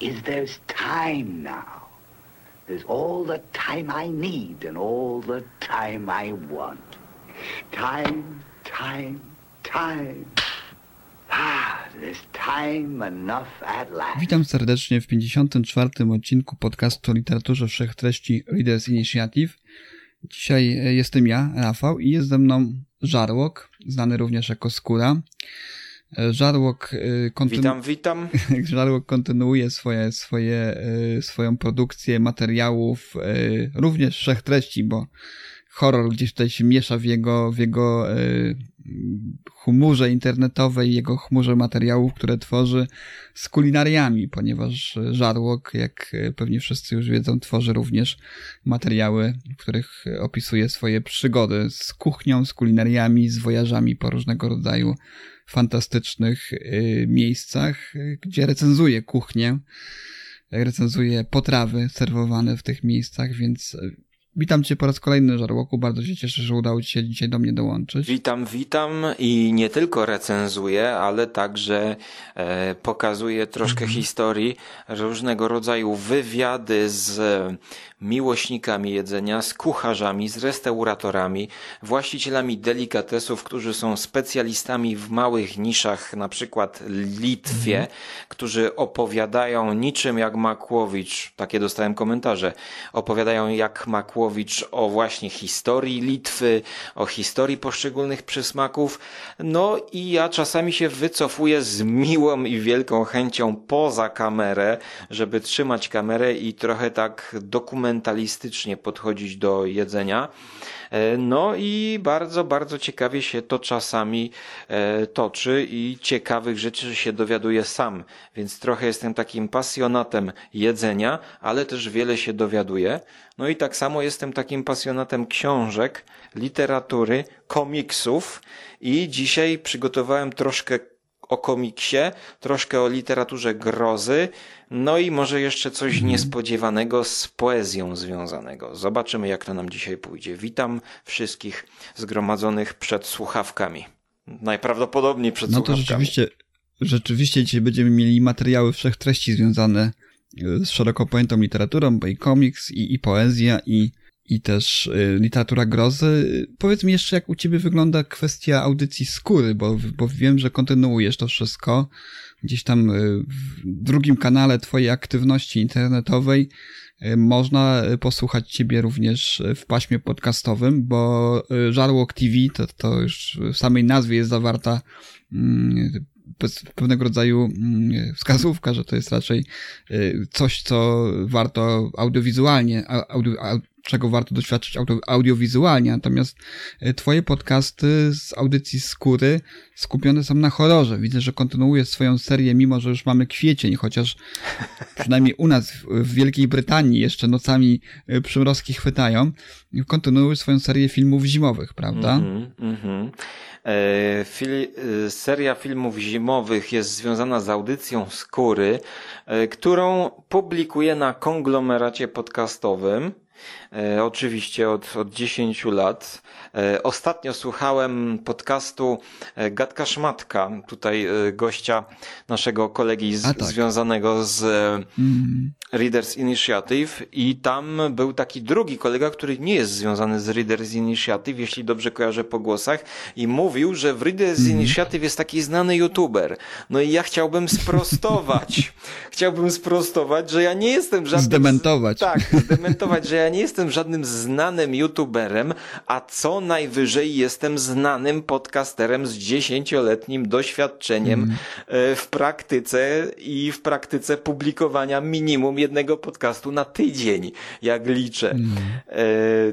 is there's time now. There's all the time I need and all the time I want. Time, time, time. Ah, there's time enough at last. Witam serdecznie w 54. odcinku podcastu o literaturze wszechtreści Readers Initiative. Dzisiaj e, jestem ja, Rafał, i jest ze mną Żarłok, znany również jako Skóra. E, Żarłok, e, kontynu... Witam, witam. Żarłok kontynuuje swoje, swoje, swoją produkcję materiałów, również wszechtreści, bo horror gdzieś tutaj się miesza w jego, w jego humurze internetowej, jego chmurze materiałów, które tworzy z kulinariami, ponieważ Żarłok, jak pewnie wszyscy już wiedzą, tworzy również materiały, w których opisuje swoje przygody z kuchnią, z kulinariami, z wojażami po różnego rodzaju fantastycznych y, miejscach, gdzie recenzuje kuchnię, recenzuje potrawy serwowane w tych miejscach, więc Witam Cię po raz kolejny, Żarłoku. Bardzo się cieszę, że udało Ci się dzisiaj do mnie dołączyć. Witam, witam i nie tylko recenzuję, ale także e, pokazuję troszkę mhm. historii, różnego rodzaju wywiady z miłośnikami jedzenia, z kucharzami, z restauratorami, właścicielami delikatesów, którzy są specjalistami w małych niszach, na przykład Litwie, mhm. którzy opowiadają niczym jak Makłowicz, takie dostałem komentarze, opowiadają jak Makłowicz o właśnie historii Litwy, o historii poszczególnych przysmaków. No i ja czasami się wycofuję z miłą i wielką chęcią poza kamerę, żeby trzymać kamerę i trochę tak dokumentować fundamentalistycznie podchodzić do jedzenia. E, no i bardzo, bardzo ciekawie się to czasami e, toczy i ciekawych rzeczy się dowiaduję sam, więc trochę jestem takim pasjonatem jedzenia, ale też wiele się dowiaduję. No i tak samo jestem takim pasjonatem książek, literatury, komiksów i dzisiaj przygotowałem troszkę o komiksie, troszkę o literaturze grozy, no i może jeszcze coś mhm. niespodziewanego z poezją związanego. Zobaczymy, jak to nam dzisiaj pójdzie. Witam wszystkich zgromadzonych przed słuchawkami. Najprawdopodobniej przed no słuchawkami. No to rzeczywiście, rzeczywiście dzisiaj będziemy mieli materiały wszech treści związane e, z szeroko pojętą literaturą, bo i komiks, i, i poezja, i i też y, literatura grozy. Powiedz mi jeszcze, jak u ciebie wygląda kwestia audycji skóry, bo, bo wiem, że kontynuujesz to wszystko. Gdzieś tam y, w drugim kanale twojej aktywności internetowej y, można posłuchać ciebie również w paśmie podcastowym, bo Żarłok TV to, to już w samej nazwie jest zawarta mm, pewnego rodzaju mm, wskazówka, że to jest raczej coś, co warto audiowizualnie, audio, czego warto doświadczyć audio, audiowizualnie, natomiast e, twoje podcasty z audycji Skóry skupione są na horrorze. Widzę, że kontynuujesz swoją serię, mimo że już mamy kwiecień, chociaż przynajmniej u nas w Wielkiej Brytanii jeszcze nocami e, przymrozki chwytają. Kontynuujesz swoją serię filmów zimowych, prawda? Mm -hmm, mm -hmm. E, fil, e, seria filmów zimowych jest związana z audycją Skóry, e, którą publikuję na konglomeracie podcastowym. E, oczywiście od, od 10 lat. E, ostatnio słuchałem podcastu e, Gatka Szmatka, tutaj gościa naszego kolegi z, tak. związanego z mm. Readers Initiative i tam był taki drugi kolega, który nie jest związany z Readers Initiative, jeśli dobrze kojarzę po głosach i mówił, że w Readers mm. Initiative jest taki znany youtuber. No i ja chciałbym sprostować. chciałbym sprostować, że ja nie jestem żadnym... Zdementować. Tak, zdementować, że ja nie jestem żadnym znanym youtuberem, a co najwyżej jestem znanym podcasterem z dziesięcioletnim doświadczeniem mm. w praktyce i w praktyce publikowania minimum jednego podcastu na tydzień, jak liczę. Mm.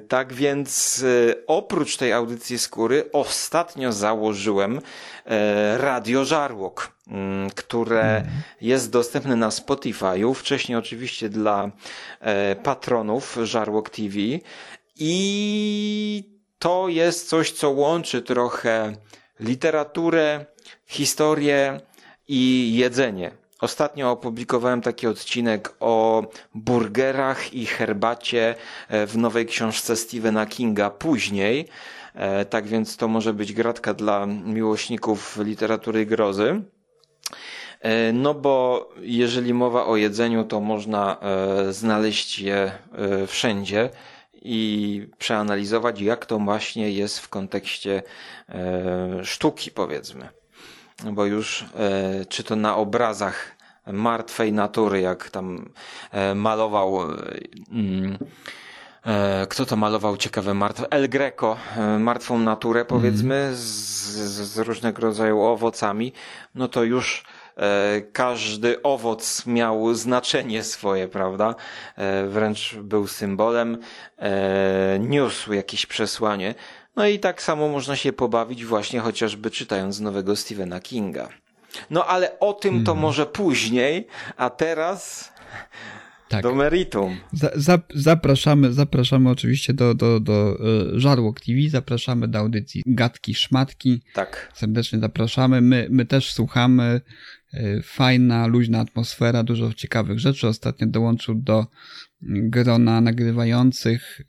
tak więc e, oprócz tej audycji skóry ostatnio założyłem Radio Żarłok które mm. jest dostępne na Spotify'u, wcześniej oczywiście dla e, patronów Żarłok TV i to jest coś, co łączy trochę literaturę, historię i jedzenie. Ostatnio opublikowałem taki odcinek o burgerach i herbacie e, w nowej książce Stephena Kinga później. E, tak więc to może być gratka dla miłośników literatury grozy. E, no bo jeżeli mowa o jedzeniu, to można znaleźć je wszędzie i przeanalizować, jak to właśnie jest w kontekście sztuki, powiedzmy bo już e, czy to na obrazach martwej natury, jak tam e, malował mm, e, kto to malował ciekawe martwe? El Greco, e, martwą naturę powiedzmy, mm. z, z różnego rodzaju owocami, no to już e, każdy owoc miał znaczenie swoje, prawda? E, wręcz był symbolem, niósł jakieś przesłanie. No i tak samo można się pobawić właśnie chociażby czytając nowego Stephena Kinga. No ale o tym to mhm. może później, a teraz tak. do meritum. Za, za, zapraszamy, zapraszamy oczywiście do, do, do e, Żarłok TV, zapraszamy do audycji Gatki Szmatki. Tak. Serdecznie zapraszamy. My, my też słuchamy. Fajna, luźna atmosfera, dużo ciekawych rzeczy. Ostatnio dołączył do grona nagrywających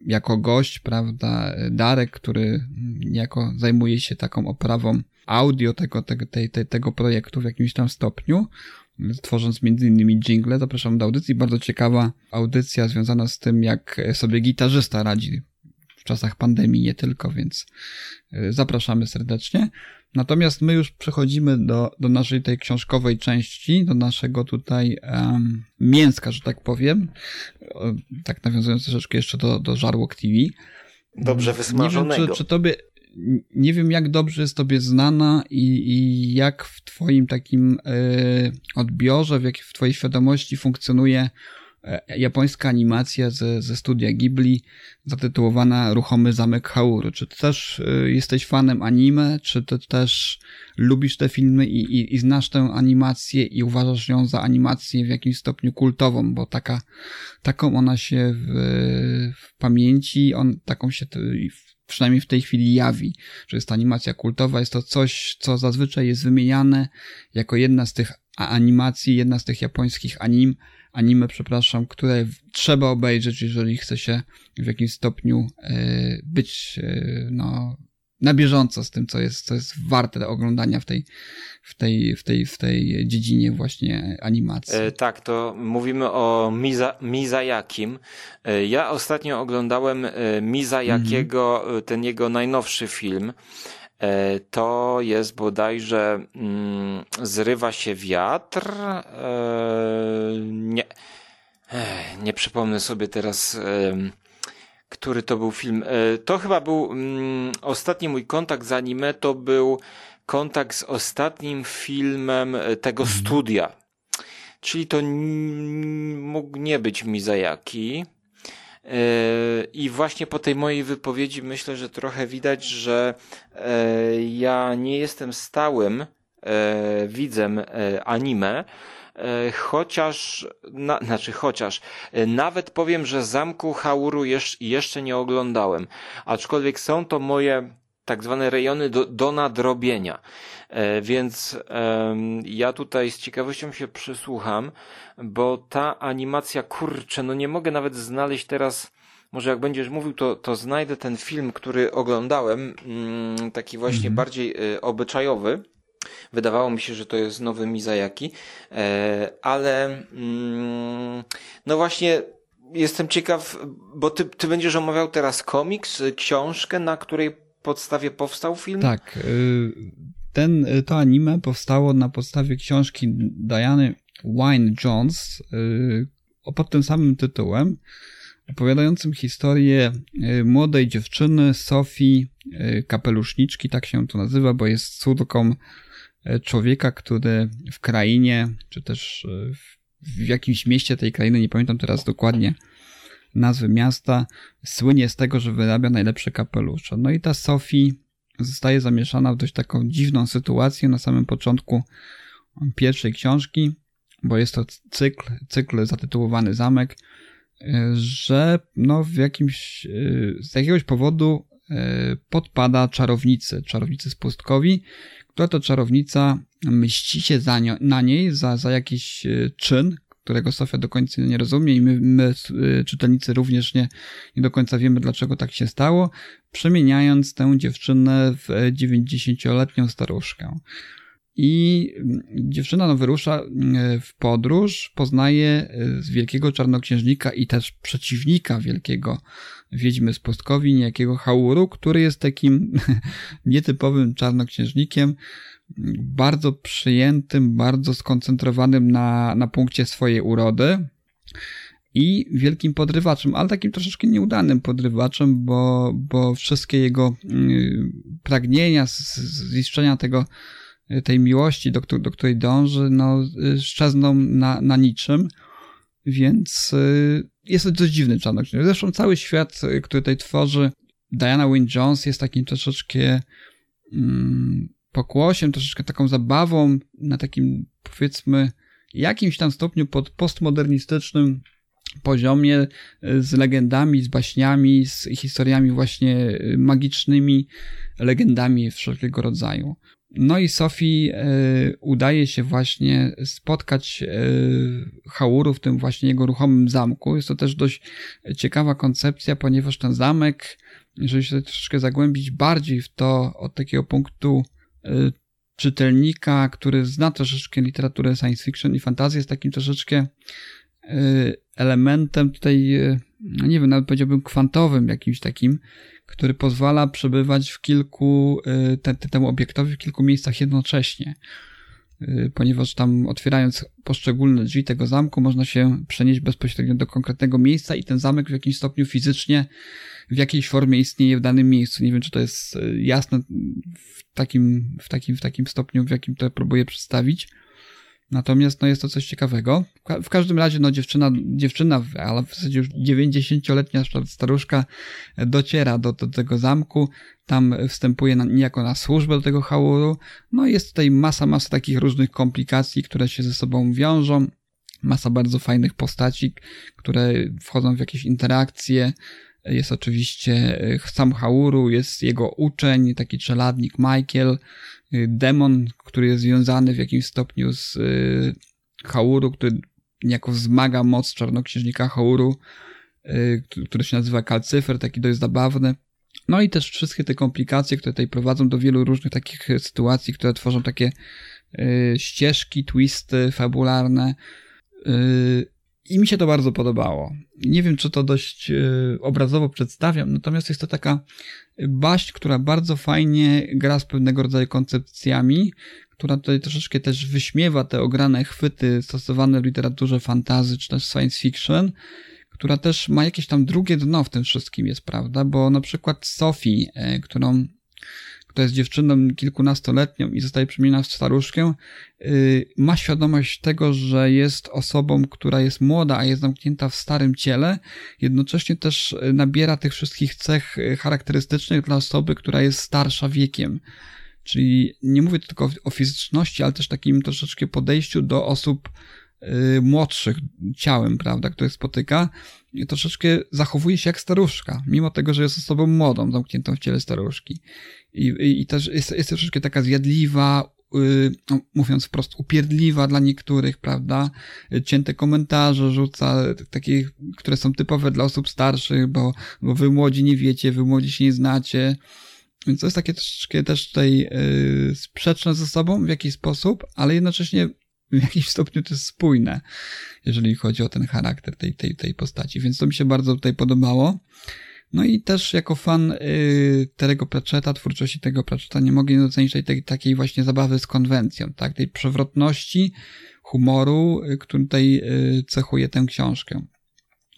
jako gość, prawda, Darek, który jako zajmuje się taką oprawą audio tego, tego, tej, tej, tego projektu w jakimś tam stopniu, tworząc między innymi jingle. Zapraszam do audycji. Bardzo ciekawa audycja związana z tym, jak sobie gitarzysta radzi w czasach pandemii, nie tylko, więc y, zapraszamy serdecznie. Natomiast my już przechodzimy do, do naszej tej książkowej części, do naszego tutaj um, mięska, że tak powiem. Tak nawiązując troszeczkę jeszcze do, do Żarłok TV. Dobrze wysmażonego. Nie wiem, czy, czy tobie, nie wiem jak dobrze jest tobie znana i, i jak w twoim takim y, odbiorze, w jak w twojej świadomości funkcjonuje E, japońska animacja ze, ze studia Ghibli zatytułowana Ruchomy Zamek Hauru. Czy ty też e, jesteś fanem anime? Czy ty też lubisz te filmy i, i, i znasz tę animację i uważasz ją za animację w jakimś stopniu kultową? Bo taka, taką ona się w, w pamięci, on, taką się przynajmniej w tej chwili jawi, że jest to animacja kultowa. Jest to coś, co zazwyczaj jest wymieniane jako jedna z tych animacji, jedna z tych japońskich anim, anime, przepraszam, które trzeba obejrzeć, jeżeli chce się w jakimś stopniu e, być e, no, na bieżąco z tym, co jest, co jest warte oglądania w tej, w tej, w tej, w tej dziedzinie właśnie animacji. E, tak, to mówimy o Miza, Mizajakim. Ja ostatnio oglądałem Mizajakiego, mm. ten jego najnowszy film. E, to jest bodajże mm, Zrywa się wiatr. E, nie, nie przypomnę sobie teraz, który to był film. E, to chyba był mm, ostatni mój kontakt z anime, to był kontakt z ostatnim filmem tego mhm. studia. Czyli to mógł nie być Mizajaki. E, I właśnie po tej mojej wypowiedzi myślę, że trochę widać, że e, ja nie jestem stałym e, widzem anime, chociaż, na, znaczy chociaż, nawet powiem, że Zamku Hauru jeszcze nie oglądałem, aczkolwiek są to moje tak zwane rejony do, do nadrobienia. E, więc e, ja tutaj z ciekawością się przysłucham, bo ta animacja, kurczę, no nie mogę nawet znaleźć teraz, może jak będziesz mówił, to, to znajdę ten film, który oglądałem, mm, taki właśnie mm -hmm. bardziej e, obyczajowy. Wydawało mi się, że to jest nowy Mizajaki, e, ale mm, no właśnie jestem ciekaw, bo ty, ty będziesz omawiał teraz komiks, książkę, na której podstawie powstał film? Tak. Y, ten, y, to anime powstało na podstawie książki Diany Wine Jones y, pod tym samym tytułem, opowiadającym historię młodej dziewczyny, Sofii, kapeluszniczki, tak się to nazywa, bo jest córką człowieka, który w krainie, czy też w jakimś mieście tej krainy, nie pamiętam teraz dokładnie, nazwy miasta, słynie z tego, że wyrabia najlepsze kapelusze. No i ta Sophie zostaje zamieszana w dość taką dziwną sytuację na samym początku pierwszej książki, bo jest to cykl, cykl zatytułowany Zamek, że no w jakimś, z jakiegoś powodu podpada czarownicy, czarownicy z pustkowi, która to czarownica mści się za na niej za, za jakiś czyn, którego Sofia do końca nie rozumie i my, my y, czytelnicy również nie, nie do końca wiemy, dlaczego tak się stało, przemieniając tę dziewczynę w 90-letnią staruszkę. I mm, dziewczyna no, wyrusza y, w podróż, poznaje y, wielkiego czarnoksiężnika i też przeciwnika wielkiego wiedźmy z pustkowi, niejakiego Hauru, który jest takim nietypowym czarnoksiężnikiem, bardzo przyjętym, bardzo skoncentrowanym na, na punkcie swojej urody i wielkim podrywaczem, ale takim troszeczkę nieudanym podrywaczem, bo, bo wszystkie jego y, pragnienia ziszczenia tego, tej miłości, do, do której dąży, no, szczezną na, na niczym. Więc y, jest to dość dziwny czarnoksiężnik. Zresztą cały świat, który tutaj tworzy Diana Wynne Jones jest takim troszeczkę mm, pokłosiem, troszeczkę taką zabawą na takim, powiedzmy, jakimś tam stopniu pod postmodernistycznym poziomie e, z legendami, z baśniami, z historiami właśnie e, magicznymi, legendami wszelkiego rodzaju. No i Sofii e, udaje się właśnie spotkać Hauru w tym właśnie jego ruchomym zamku. Jest to też dość ciekawa koncepcja, ponieważ ten zamek, jeżeli się troszeczkę zagłębić bardziej w to od takiego punktu czytelnika, który zna troszeczkę literaturę science fiction i fantazję, jest takim troszeczkę y, elementem tutaj, y, no nie wiem, nawet powiedziałbym kwantowym jakimś takim, który pozwala przebywać w kilku, te, temu obiektowi w kilku miejscach jednocześnie. Ponieważ tam otwierając poszczególne drzwi tego zamku, można się przenieść bezpośrednio do konkretnego miejsca i ten zamek w jakimś stopniu fizycznie w jakiejś formie istnieje w danym miejscu. Nie wiem, czy to jest jasne w takim, w takim, w takim stopniu, w jakim to próbuję przedstawić. Natomiast no jest to coś ciekawego. W każdym razie no dziewczyna, dziewczyna, ale w zasadzie już 90-letnia staruszka dociera do, do tego zamku, tam wstępuje na, niejako na służbę do tego hałuru. No jest tutaj masa, masa takich różnych komplikacji, które się ze sobą wiążą. Masa bardzo fajnych postaci, które wchodzą w jakieś interakcje. Jest oczywiście e, sam Hauru, jest jego uczeń, taki czeladnik Michael, e, demon, który jest związany w jakimś stopniu z e, Hauru, który niejako wzmaga moc czarnoksiężnika Hauru, który się nazywa Kalcyfer, taki dość zabawny. No i też wszystkie te komplikacje, które tutaj prowadzą do wielu różnych takich sytuacji, które tworzą takie ścieżki, twisty fabularne. I mi się to bardzo podobało. Nie wiem, czy to dość e, obrazowo przedstawiam, natomiast jest to taka baść, która bardzo fajnie gra z pewnego rodzaju koncepcjami, która tutaj troszeczkę też wyśmiewa te ograne chwyty stosowane w literaturze fantazy czy też science fiction, która też ma jakieś tam drugie dno w tym wszystkim jest, prawda? Bo na przykład Sophie, e, którą która jest dziewczyną kilkunastoletnią i zostaje przemieniona w staruszkę, y, ma świadomość tego, że jest osobą, która jest młoda, a jest zamknięta w starym ciele, jednocześnie też y, nabiera tych wszystkich cech y, charakterystycznych dla osoby, która jest starsza wiekiem. Czyli nie mówię tylko o fizyczności, ale też takim troszeczkę podejściu do osób młodszych ciałem, prawda, których spotyka, troszeczkę zachowuje się jak staruszka, mimo tego, że jest osobą młodą, zamkniętą w ciele staruszki. I, i też jest, jest troszeczkę taka zjadliwa, yy, mówiąc wprost, upierdliwa dla niektórych, prawda? Cięte komentarze rzuca, takie, które są typowe dla osób starszych, bo, bo wy młodzi nie wiecie, wy młodzi się nie znacie. Więc to jest takie troszeczkę też tutaj yy, sprzeczne ze sobą w jakiś sposób, ale jednocześnie w jakimś stopniu to jest spójne, jeżeli chodzi o ten charakter tej, tej, tej postaci. Więc to mi się bardzo tutaj podobało. No i też jako fan y, tego Pratchetta, twórczości tego Pratchetta, nie mogę nie docenić tej, tej takiej właśnie zabawy z konwencją, tak? Tej przewrotności, humoru, y, który tutaj y, cechuje tę książkę.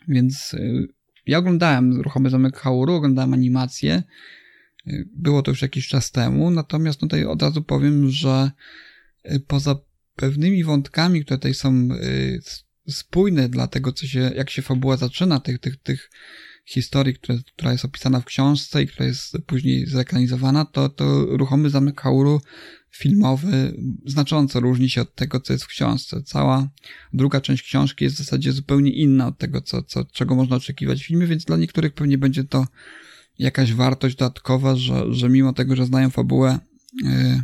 Więc y, ja oglądałem Ruchomy Zamek Hauru, oglądałem animację. Było to już jakiś czas temu, natomiast tutaj od razu powiem, że poza pewnymi wątkami, które tutaj są spójne dla tego, co się, jak się fabuła zaczyna, tych, tych, tych historii, która, która jest opisana w książce i która jest później zekranizowana, to, to Ruchomy Zamek Kauru filmowy znacząco różni się od tego, co jest w książce. Cała druga część książki jest w zasadzie zupełnie inna od tego, co, co, czego można oczekiwać w filmie, więc dla niektórych pewnie będzie to jakaś wartość dodatkowa, że, że mimo tego, że znają fabułę yy,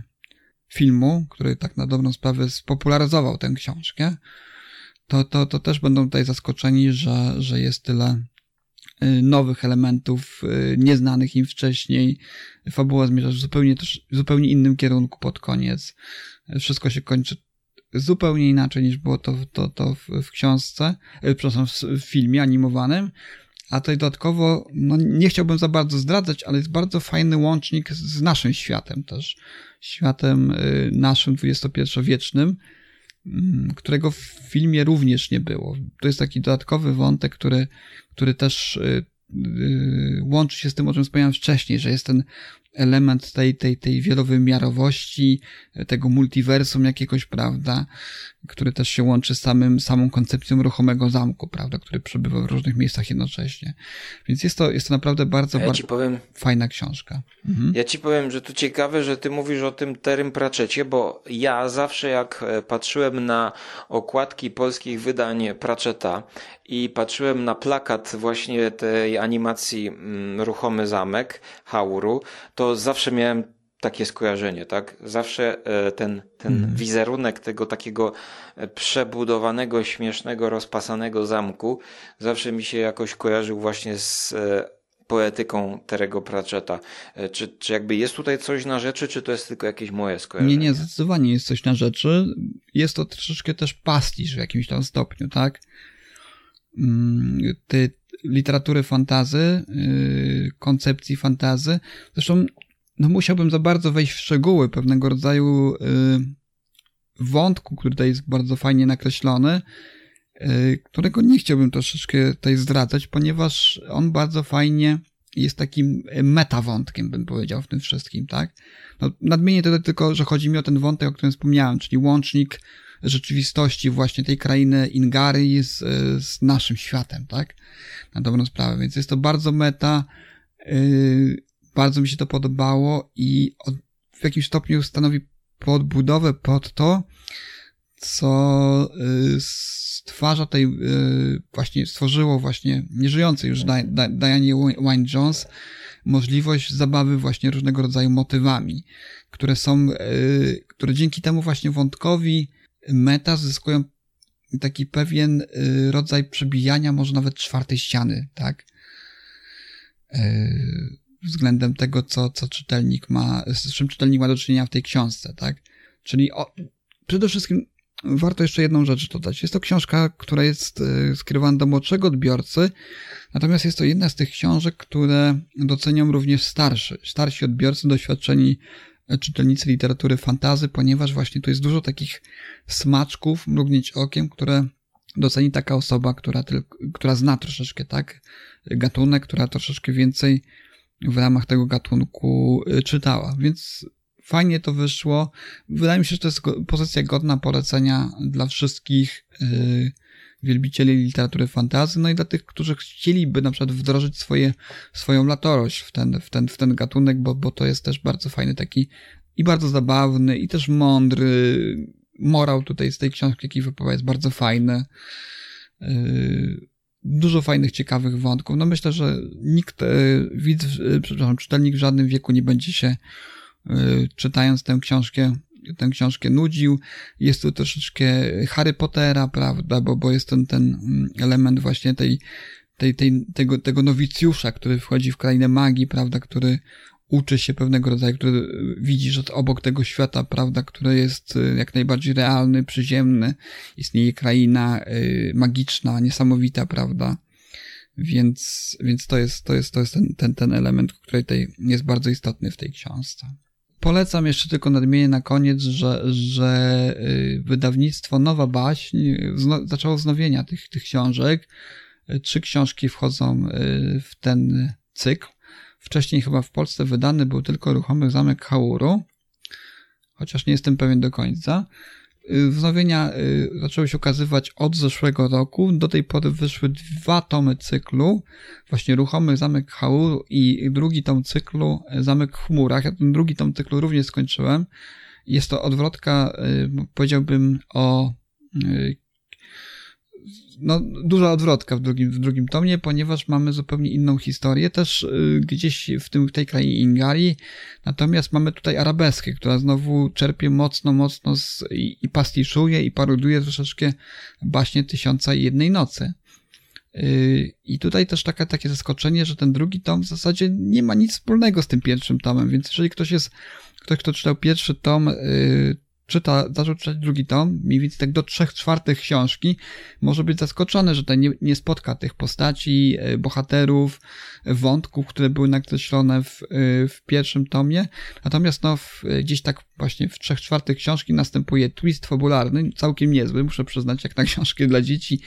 filmu, który tak na dobrą sprawę spopularyzował tę książkę, to, to, to też będą tutaj zaskoczeni, że, że jest tyle y, nowych elementów, y, nieznanych im wcześniej. Fabuła zmierza w zupełnie, też, w zupełnie innym kierunku pod koniec. Wszystko się kończy zupełnie inaczej niż było to, to, to w, w książce, y, przepraszam, w filmie animowanym. A tutaj dodatkowo, no nie chciałbym za bardzo zdradzać, ale jest bardzo fajny łącznik z naszym światem też. Światem naszym XXI-wiecznym Mm, którego w filmie również nie było. To jest taki dodatkowy wątek, który, który też y, y, łączy się z tym, o czym wspomniałem wcześniej, że jest ten element tej, tej, tej wielowymiarowości, tego multiversum jakiegoś, prawda, który też się łączy z samym, samą koncepcją ruchomego zamku, prawda, który przebywa w różnych miejscach jednocześnie. Więc jest to, jest to naprawdę bardzo, ja bardzo powiem, fajna książka. Mhm. Ja ci powiem, że tu ciekawe, że ty mówisz o tym Terym Pratchecie, bo ja zawsze jak e, patrzyłem na okładki polskich wydań Pratchetta i patrzyłem na plakat właśnie tej animacji mm, Ruchomy Zamek Hauru, to zawsze miałem takie skojarzenie, tak? Zawsze e, ten, ten mm. wizerunek tego takiego e, przebudowanego, śmiesznego, rozpasanego zamku zawsze mi się jakoś kojarzył właśnie z e, poetyką Terego Pratchetta. Czy, czy jakby jest tutaj coś na rzeczy, czy to jest tylko jakieś moje skojarzenie? Nie, nie, zdecydowanie jest coś na rzeczy. Jest to troszeczkę też pastisz w jakimś tam stopniu, tak? Mm, Te literatury fantazy, y, koncepcji fantazy. Zresztą no musiałbym za bardzo wejść w szczegóły pewnego rodzaju y, wątku, który tutaj jest bardzo fajnie nakreślony, y, którego nie chciałbym troszeczkę tutaj zdradzać, ponieważ on bardzo fajnie jest takim metawątkiem, bym powiedział, w tym wszystkim, tak? No, nadmienię to tylko, że chodzi mi o ten wątek, o którym wspomniałem, czyli łącznik rzeczywistości właśnie tej krainy Ingary z, z naszym światem, tak? Na dobrą sprawę. Więc jest to bardzo meta. Yy, bardzo mi się to podobało i od, w jakimś stopniu stanowi podbudowę pod to, co yy, stwarza tej, yy, właśnie stworzyło właśnie nieżyjącej już Diane Wine Jones możliwość zabawy właśnie różnego rodzaju motywami, które są, yy, które dzięki temu właśnie wątkowi meta zyskują taki pewien y, rodzaj przebijania, może nawet czwartej ściany, tak? Y, względem tego, co, co czytelnik ma, z czym czytelnik ma do czynienia w tej książce, tak? Czyli o, przede wszystkim warto jeszcze jedną rzecz dodać. Jest to książka, która jest y, skierowana do młodszego odbiorcy, natomiast jest to jedna z tych książek, które docenią również starszy, starsi odbiorcy, doświadczeni czytelnicy literatury fantazy, ponieważ właśnie tu jest dużo takich smaczków, mrugnięć okiem, które doceni taka osoba, która, tylko, która zna troszeczkę, tak, gatunek, która troszeczkę więcej w ramach tego gatunku y, czytała. Więc fajnie to wyszło. Wydaje mi się, że to jest pozycja godna polecenia dla wszystkich yy, wielbicieli literatury fantazy, no i dla tych, którzy chcieliby na przykład wdrożyć swoje, swoją latorość w ten, w ten, w ten gatunek, bo, bo to jest też bardzo fajny taki i bardzo zabawny, i też mądry. Morał tutaj z tej książki, jaki wypływa, jest bardzo fajny. Yy, dużo fajnych, ciekawych wątków. No myślę, że nikt, yy, widz, yy, przepraszam, czytelnik w żadnym wieku nie będzie się czytając tę książkę tę książkę nudził. Jest tu troszeczkę Harry Pottera, prawda, bo, bo jest ten, ten mm, element właśnie tej, tej, tej, tego, tego nowicjusza, który wchodzi w krainę magii, prawda, który uczy się pewnego rodzaju, który widzi, że obok tego świata, prawda, który jest y, jak najbardziej realny, przyziemny, istnieje kraina y, magiczna, niesamowita, prawda. Więc, więc to jest, to jest, to jest ten, ten, ten element, który tutaj jest bardzo istotny w tej książce. Polecam jeszcze tylko nadmienię na koniec, że, że y, wydawnictwo Nowa Baśń zno, zaczęło wznowienia tych, tych książek. Trzy książki wchodzą y, w ten cykl. Wcześniej chyba w Polsce wydany był tylko Ruchomy Zamek Hauru, chociaż nie jestem pewien do końca. Y, wznowienia y, zaczęły się ukazywać od zeszłego roku. Do tej pory wyszły dwa tomy cyklu, właśnie Ruchomy Zamek Hauru i drugi tom cyklu Zamek w chmurach. Ja ten drugi tom cyklu również skończyłem. Jest to odwrotka, powiedziałbym, o no, duża odwrotka w drugim, w drugim tomie, ponieważ mamy zupełnie inną historię, też y, gdzieś w tym, tej krainie Ingarii, natomiast mamy tutaj arabeskę, która znowu czerpie mocno, mocno z, i, i pastiszuje i paroduje troszeczkę baśnie Tysiąca i Jednej Nocy. Y, I tutaj też taka, takie zaskoczenie, że ten drugi tom w zasadzie nie ma nic wspólnego z tym pierwszym tomem, więc jeżeli ktoś jest, ktoś, kto czytał pierwszy tom, y, czyta, zaczął czytać drugi tom, mniej więcej tak do trzech czwartych książki, może być zaskoczony, że tutaj nie, nie spotka tych postaci, e, bohaterów, wątków, które były nakreślone w, e, w pierwszym tomie. Natomiast no, w, gdzieś tak właśnie w trzech czwartych książki następuje twist fabularny, całkiem niezły, muszę przyznać, jak na książki dla dzieci.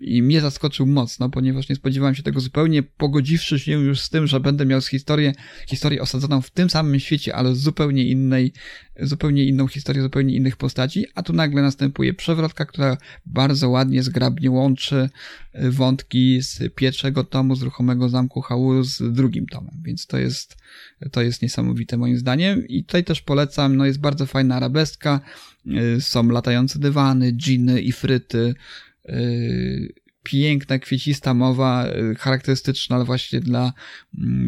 I mnie zaskoczył mocno, ponieważ nie spodziewałem się tego zupełnie, pogodziwszy się już z tym, że będę miał historię, historię osadzoną w tym samym świecie, ale zupełnie innej, zupełnie inną historię, zupełnie innych postaci, a tu nagle następuje przewrotka, która bardzo ładnie, zgrabnie łączy y, wątki z pierwszego tomu, z ruchomego zamku Hauru z drugim tomem, więc to jest, to jest niesamowite moim zdaniem i tutaj też polecam, no jest bardzo fajna arabeska, y, są latające dywany, dżiny i fryty, Y, piękna, kwiecista mowa, y, charakterystyczna właśnie dla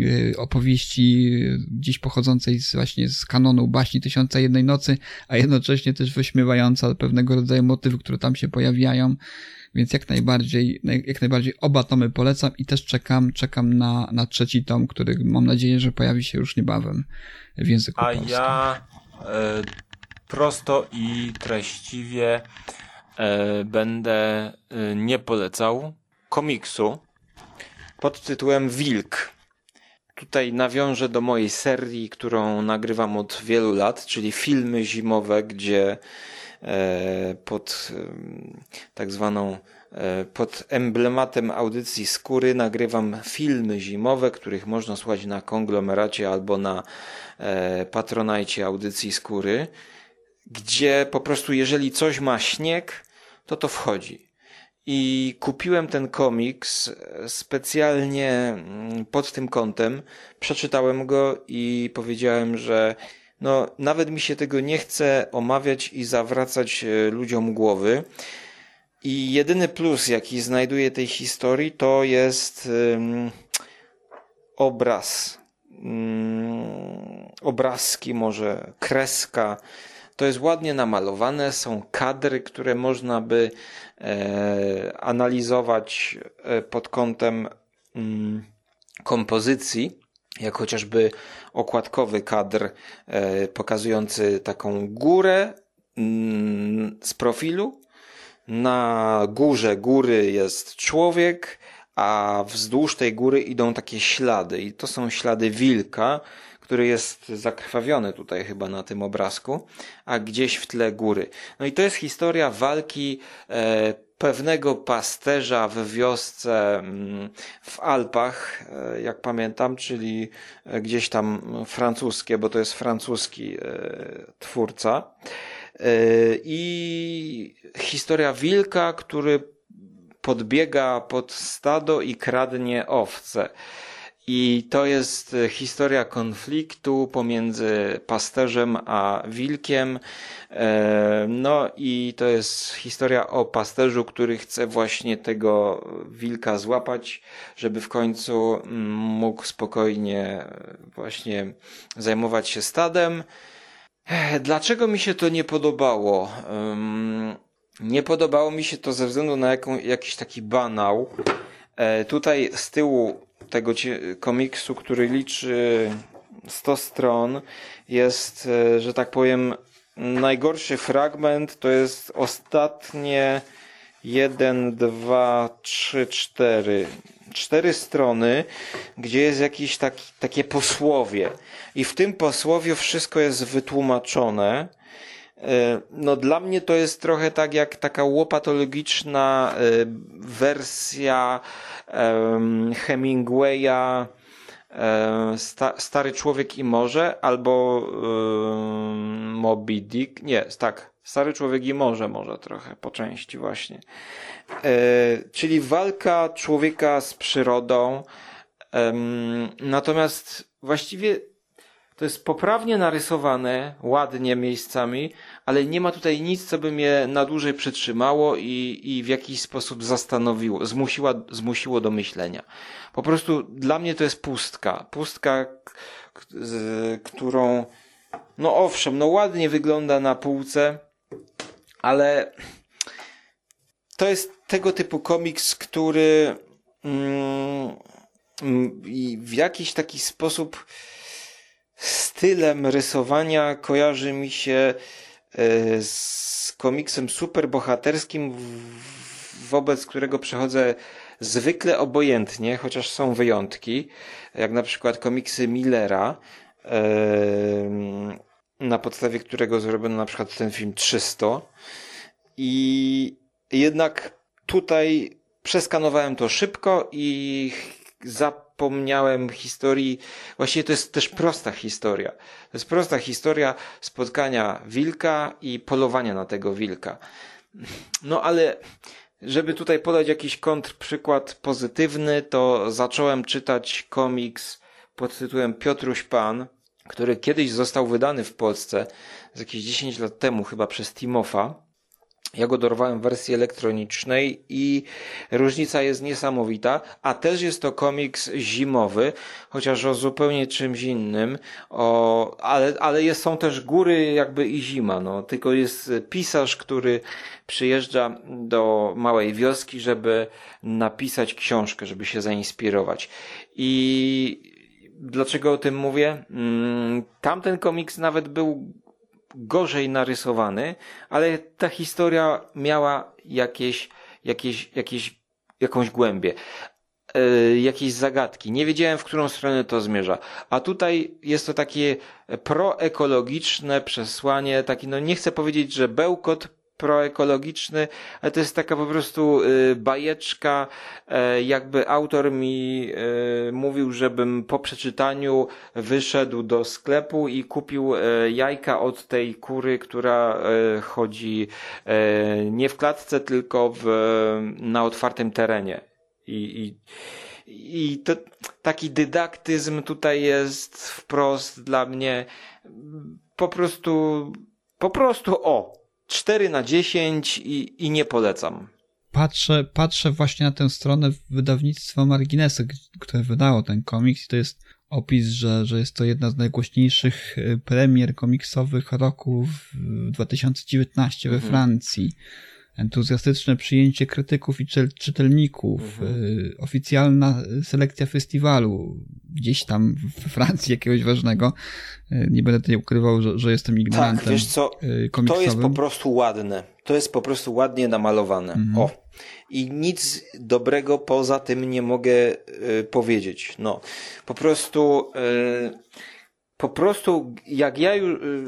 y, opowieści gdzieś pochodzącej z, właśnie z kanonu baśni Tysiąca Jednej Nocy, a jednocześnie też wyśmiewająca pewnego rodzaju motywy, które tam się pojawiają. Więc jak najbardziej, jak najbardziej oba tomy polecam i też czekam, czekam na, na trzeci tom, który mam nadzieję, że pojawi się już niebawem w języku A polskim. ja e, prosto i treściwie E, będę e, nie polecał komiksu pod tytułem Wilk. Tutaj nawiążę do mojej serii, którą nagrywam od wielu lat, czyli filmy zimowe, gdzie pod tak zwaną pod emblematem audycji skóry nagrywam filmy zimowe, których można słuchać na konglomeracie albo na patronajcie audycji skóry, gdzie po prostu jeżeli coś ma śnieg, to to wchodzi. I kupiłem ten komiks specjalnie mm, pod tym kątem. Przeczytałem go i powiedziałem, że no, nawet mi się tego nie chce omawiać i zawracać e, ludziom głowy. I jedyny plus, jaki znajduję tej historii, to jest um, obraz. Um, obrazki, może kreska to jest ładnie namalowane, są kadry, które można by e, analizować e, pod kątem mm, kompozycji, jak chociażby okładkowy kadr e, pokazujący taką górę mm, z profilu. Na górze góry jest człowiek, a wzdłuż tej góry idą takie ślady i to są ślady wilka, który jest zakrwawiony tutaj chyba na tym obrazku, a gdzieś w tle góry. No i to jest historia walki e, pewnego pasterza w wiosce mm, w Alpach, e, jak pamiętam, czyli e, gdzieś tam francuskie, bo to jest francuski e, twórca. I historia wilka, który podbiega pod stado i kradnie owce. I to jest e, historia konfliktu pomiędzy pasterzem a wilkiem. E, no i to jest historia o pasterzu, który chce właśnie tego wilka złapać, żeby w końcu mm, mógł spokojnie e, właśnie zajmować się stadem. Dlaczego mi się to nie podobało? Nie podobało mi się to ze względu na jaką, jakiś taki banał. Tutaj z tyłu tego komiksu, który liczy 100 stron, jest, e, że tak powiem, najgorszy fragment to jest ostatnie 1, 2, 3, 4. Cztery strony, gdzie jest jakieś taki, takie posłowie. I w tym posłowiu wszystko jest wytłumaczone. E, no dla mnie to jest trochę tak jak taka łopatologiczna e, wersja Hemingwaya Stary Człowiek i Morze albo Moby Dick, nie, tak, Stary człowiek i może, może trochę po części właśnie. E, czyli walka człowieka z przyrodą. natomiast właściwie to jest poprawnie narysowane, ładnie miejscami, ale nie ma tutaj nic, co by mnie na dłużej przytrzymało i, i w jakiś sposób zastanowiło, zmusiła, zmusiło do myślenia. Po prostu dla mnie to jest pustka. Pustka, z, którą, no owszem, no ładnie wygląda na półce, ale to jest tego typu komiks, który mm, w jakiś taki sposób stylem rysowania kojarzy mi się e, z komiksem superbohaterskim, wobec którego przechodzę zwykle obojętnie, chociaż są wyjątki, jak na przykład komiksy Millera, na podstawie którego zrobiono na przykład ten film 300. I jednak tutaj przeskanowałem to szybko i zapomniałem historii. Właściwie to jest też prosta historia. To jest prosta historia spotkania wilka i polowania na tego wilka. No ale żeby tutaj podać jakiś kontrprzykład pozytywny, to zacząłem czytać komiks pod tytułem Piotruś Pan, który kiedyś został wydany w Polsce z jakieś 10 lat temu chyba przez Timofa. Ja go dorwałem w wersji elektronicznej i różnica jest niesamowita, a też jest to komiks zimowy, chociaż o zupełnie czymś innym, o, ale, ale jest, są też góry jakby i zima, no, tylko jest pisarz, który przyjeżdża do małej wioski, żeby napisać książkę, żeby się zainspirować. I dlaczego o tym mówię? Mm, tamten komiks nawet był gorzej narysowany, ale ta historia miała jakieś, jakieś, jakieś, jakąś głębię. Yy, jakieś zagadki. Nie wiedziałem, w którą stronę to zmierza. A tutaj jest to takie proekologiczne przesłanie, taki, no nie chcę powiedzieć, że bełkot proekologiczny, ale to jest taka po prostu y, bajeczka, e, jakby autor mi y, mówił, żebym po przeczytaniu wyszedł do sklepu i kupił e, jajka od tej kury, która e, chodzi nie w klatce, tylko w, na otwartym terenie. I, i i to, taki dydaktyzm tutaj jest wprost dla mnie po prostu, po prostu o, 4 na 10 i, i nie polecam. Patrzę, patrzę właśnie na tę stronę wydawnictwa Marginesy, które wydało ten komiks i to jest opis, że, że jest to jedna z najgłośniejszych e, premier komiksowych roku w 2019 we mhm. Francji entuzjastyczne przyjęcie krytyków i czytelników, mhm. Y, oficjalna selekcja festiwalu gdzieś tam w Francji jakiegoś ważnego. Y, nie będę tutaj ukrywał, że, że jestem ignorantem Tak, wiesz co, komiksowym. to jest po prostu ładne. To jest po prostu ładnie namalowane. Mhm. O. I nic dobrego poza tym nie mogę y, powiedzieć. No. Po prostu... Y, po prostu jak ja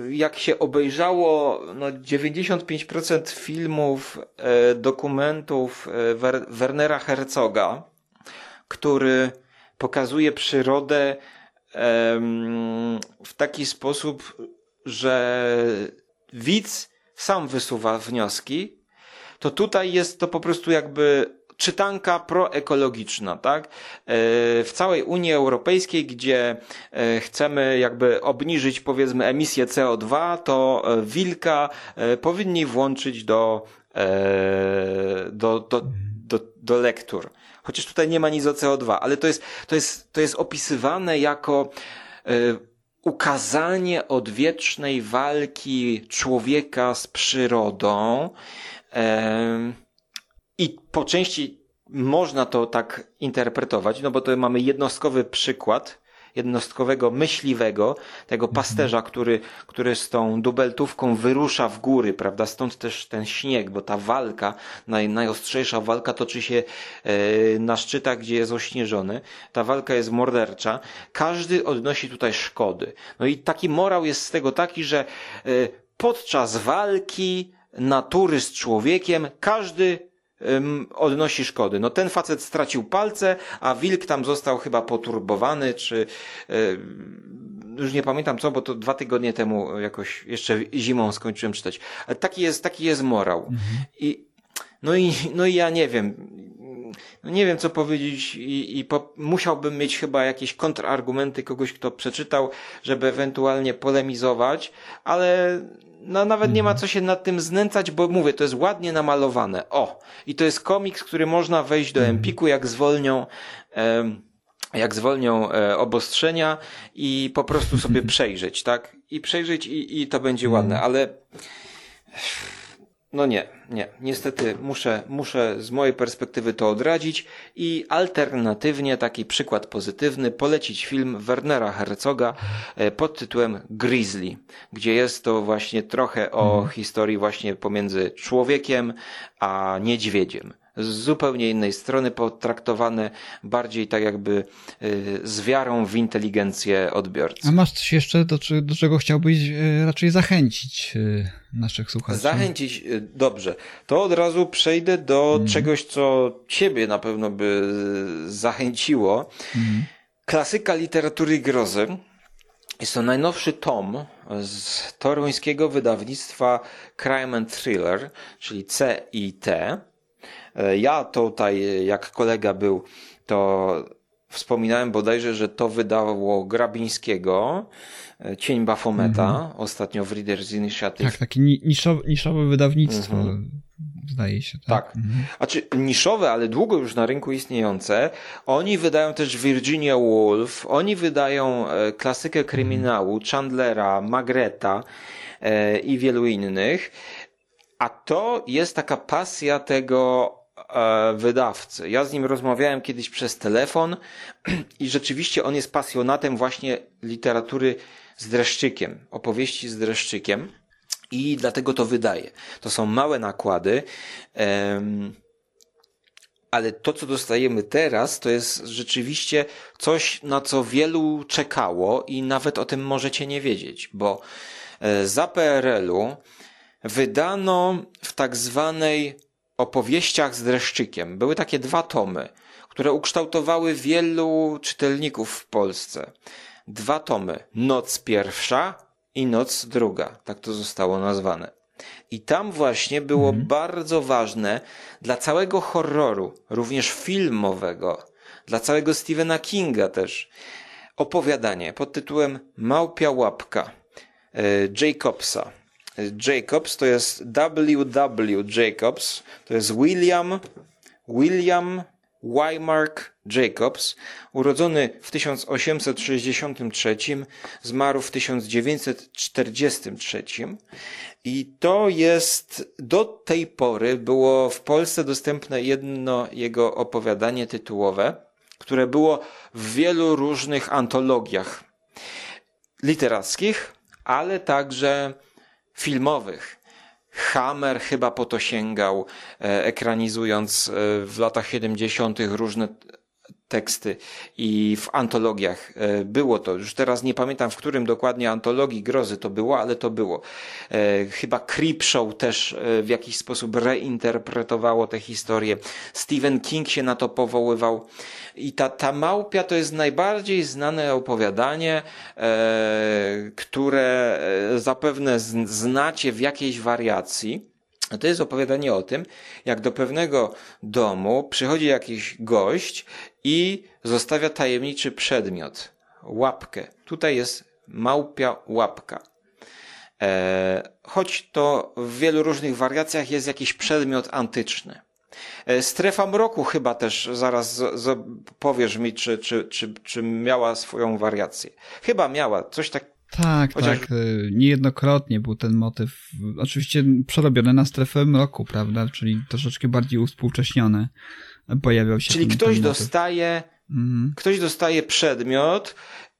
jak się obejrzało no 95% filmów, e, dokumentów e, Wer Wernera Herzoga, który pokazuje przyrodę w taki sposób, że widz sam wysuwa wnioski, to tutaj jest to po prostu jakby czytanka proekologiczna, tak? E, w całej Unii Europejskiej, gdzie e, chcemy jakby obniżyć powiedzmy emisję CO2, to e, wilka powinni włączyć do, do, do, do, do lektur. Chociaż tutaj nie ma nic o CO2, ale to jest, to jest, to jest opisywane jako ukazanie odwiecznej walki człowieka z przyrodą, i po części można to tak interpretować, no bo to mamy jednostkowy przykład jednostkowego myśliwego, tego mhm. pasterza, który, który z tą dubeltówką wyrusza w góry, prawda? Stąd też ten śnieg, bo ta walka, naj, najostrzejsza walka toczy się e, na szczytach, gdzie jest ośnieżony. Ta walka jest mordercza. Każdy odnosi tutaj szkody. No i taki morał jest z tego taki, że e, podczas walki natury z człowiekiem każdy odnosi szkody. No ten facet stracił palce, a wilk tam został chyba poturbowany, czy już nie pamiętam co, bo to dwa tygodnie temu jakoś jeszcze zimą skończyłem czytać. Ale taki jest, taki jest morał. Mhm. I, no i, no i ja nie wiem, no nie wiem co powiedzieć i, i po, musiałbym mieć chyba jakieś kontrargumenty kogoś, kto przeczytał, żeby ewentualnie polemizować, ale no nawet nie ma mhm. co się nad tym znęcać, bo mówię, to jest ładnie namalowane. O! I to jest komiks, który można wejść do mhm. Empiku, jak zwolnią, jak zwolnią e, obostrzenia i po prostu sobie przejrzeć, tak? I przejrzeć i, i to będzie ładne, mhm. ale no nie, nie. Niestety muszę, muszę z mojej perspektywy to odradzić i alternatywnie taki przykład pozytywny polecić film Wernera Herzoga e, pod tytułem Grizzly, gdzie jest to właśnie trochę o mhm. historii właśnie pomiędzy człowiekiem a niedźwiedziem z zupełnie innej strony potraktowane bardziej tak jakby y, z wiarą w inteligencję odbiorcy. A masz coś jeszcze, do, do czego chciałbyś y, raczej zachęcić y, naszych słuchaczy? Zachęcić, dobrze. To od razu przejdę do mm. czegoś, co ciebie na pewno by zachęciło. Mm. Klasyka literatury grozy. Jest to najnowszy tom z toruńskiego wydawnictwa Crime and Thriller, czyli CIT. E, ja tutaj, jak kolega był, to wspominałem bodajże, że to wydało Grabińskiego, e, Cień Bafometa, mm -hmm. ostatnio w Reader's Initiative. Tak, takie niszowe, niszowe wydawnictwo. Mm -hmm. Zdaje się, tak? Tak. Mhm. A czy niszowe, ale długo już na rynku istniejące. Oni wydają też Virginia Woolf, oni wydają e, klasykę kryminału, Chandlera, Magreta e, i wielu innych. A to jest taka pasja tego E, wydawcy. Ja z nim rozmawiałem kiedyś przez telefon i rzeczywiście on jest pasjonatem właśnie literatury z dreszczykiem, opowieści z dreszczykiem i dlatego to wydaje. To są małe nakłady, ale to, co dostajemy teraz, to jest rzeczywiście coś, na co wielu czekało i nawet o tym możecie nie wiedzieć, bo e, za PRL-u wydano w tak zwanej opowieściach z dreszczykiem. Były takie dwa tomy, które ukształtowały wielu czytelników w Polsce. Dwa tomy. Noc pierwsza i Noc druga. Tak to zostało nazwane. I tam właśnie było mhm. bardzo ważne dla całego horroru, również filmowego, dla całego Stephena Kinga też, opowiadanie pod tytułem Małpia Łapka e, Jacobsa. Jacobs to jest W.W. Jacobs, to jest William, William Wymark Jacobs, urodzony w 1863, zmarł w 1943 i to jest, do tej pory było w Polsce dostępne jedno jego opowiadanie tytułowe, które było w wielu różnych antologiach literackich, ale także filmowych. Hammer chyba po to sięgał, e, ekranizując e, w latach 70. różne teksty i w antologiach e, było to. Już teraz nie pamiętam, w którym dokładnie antologii grozy to było, ale to było. Chyba Creepshow też w jakiś sposób reinterpretowało tę historię. Stephen King się na to powoływał. I ta, ta małpia to jest najbardziej znane opowiadanie, e, które e, zapewne znacie w jakiejś wariacji. To jest opowiadanie o tym, jak do pewnego domu przychodzi jakiś gość i zostawia tajemniczy przedmiot. Łapkę. Tutaj jest małpia łapka. E, choć to w wielu różnych wariacjach jest jakiś przedmiot antyczny. E, strefa mroku chyba też zaraz z, z, powiesz mi, czy, czy, czy, czy miała swoją wariację. Chyba miała, coś tak. Tak, Chociaż... tak. E, niejednokrotnie był ten motyw, oczywiście przerobiony na strefę mroku, prawda? Czyli troszeczkę bardziej uspółcześniony pojawiał się. Czyli ktoś ten dostaje, mhm. ktoś dostaje przedmiot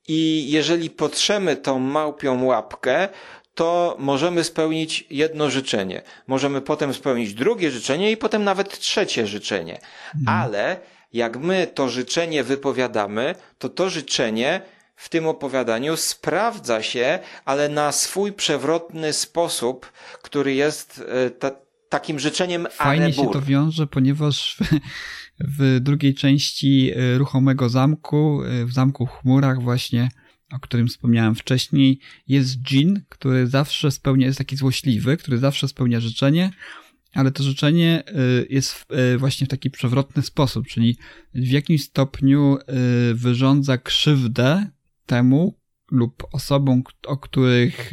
i jeżeli potrzemy tą małpią łapkę, to możemy spełnić jedno życzenie. Możemy potem spełnić drugie życzenie i potem nawet trzecie życzenie. Mhm. Ale jak my to życzenie wypowiadamy, to to życzenie w tym opowiadaniu sprawdza się, ale na swój przewrotny sposób, który jest e, ta, takim życzeniem Fajnie się to wiąże, ponieważ w, drugiej części e, ruchomego zamku, e, w zamku chmurach właśnie o którym wspomniałem wcześniej. Jest dżin, który zawsze spełnia, jest taki złośliwy, który zawsze spełnia życzenie, ale to życzenie y, jest właśnie w taki przewrotny sposób, czyli w jakimś stopniu wyrządza krzywdę temu lub osobom, o których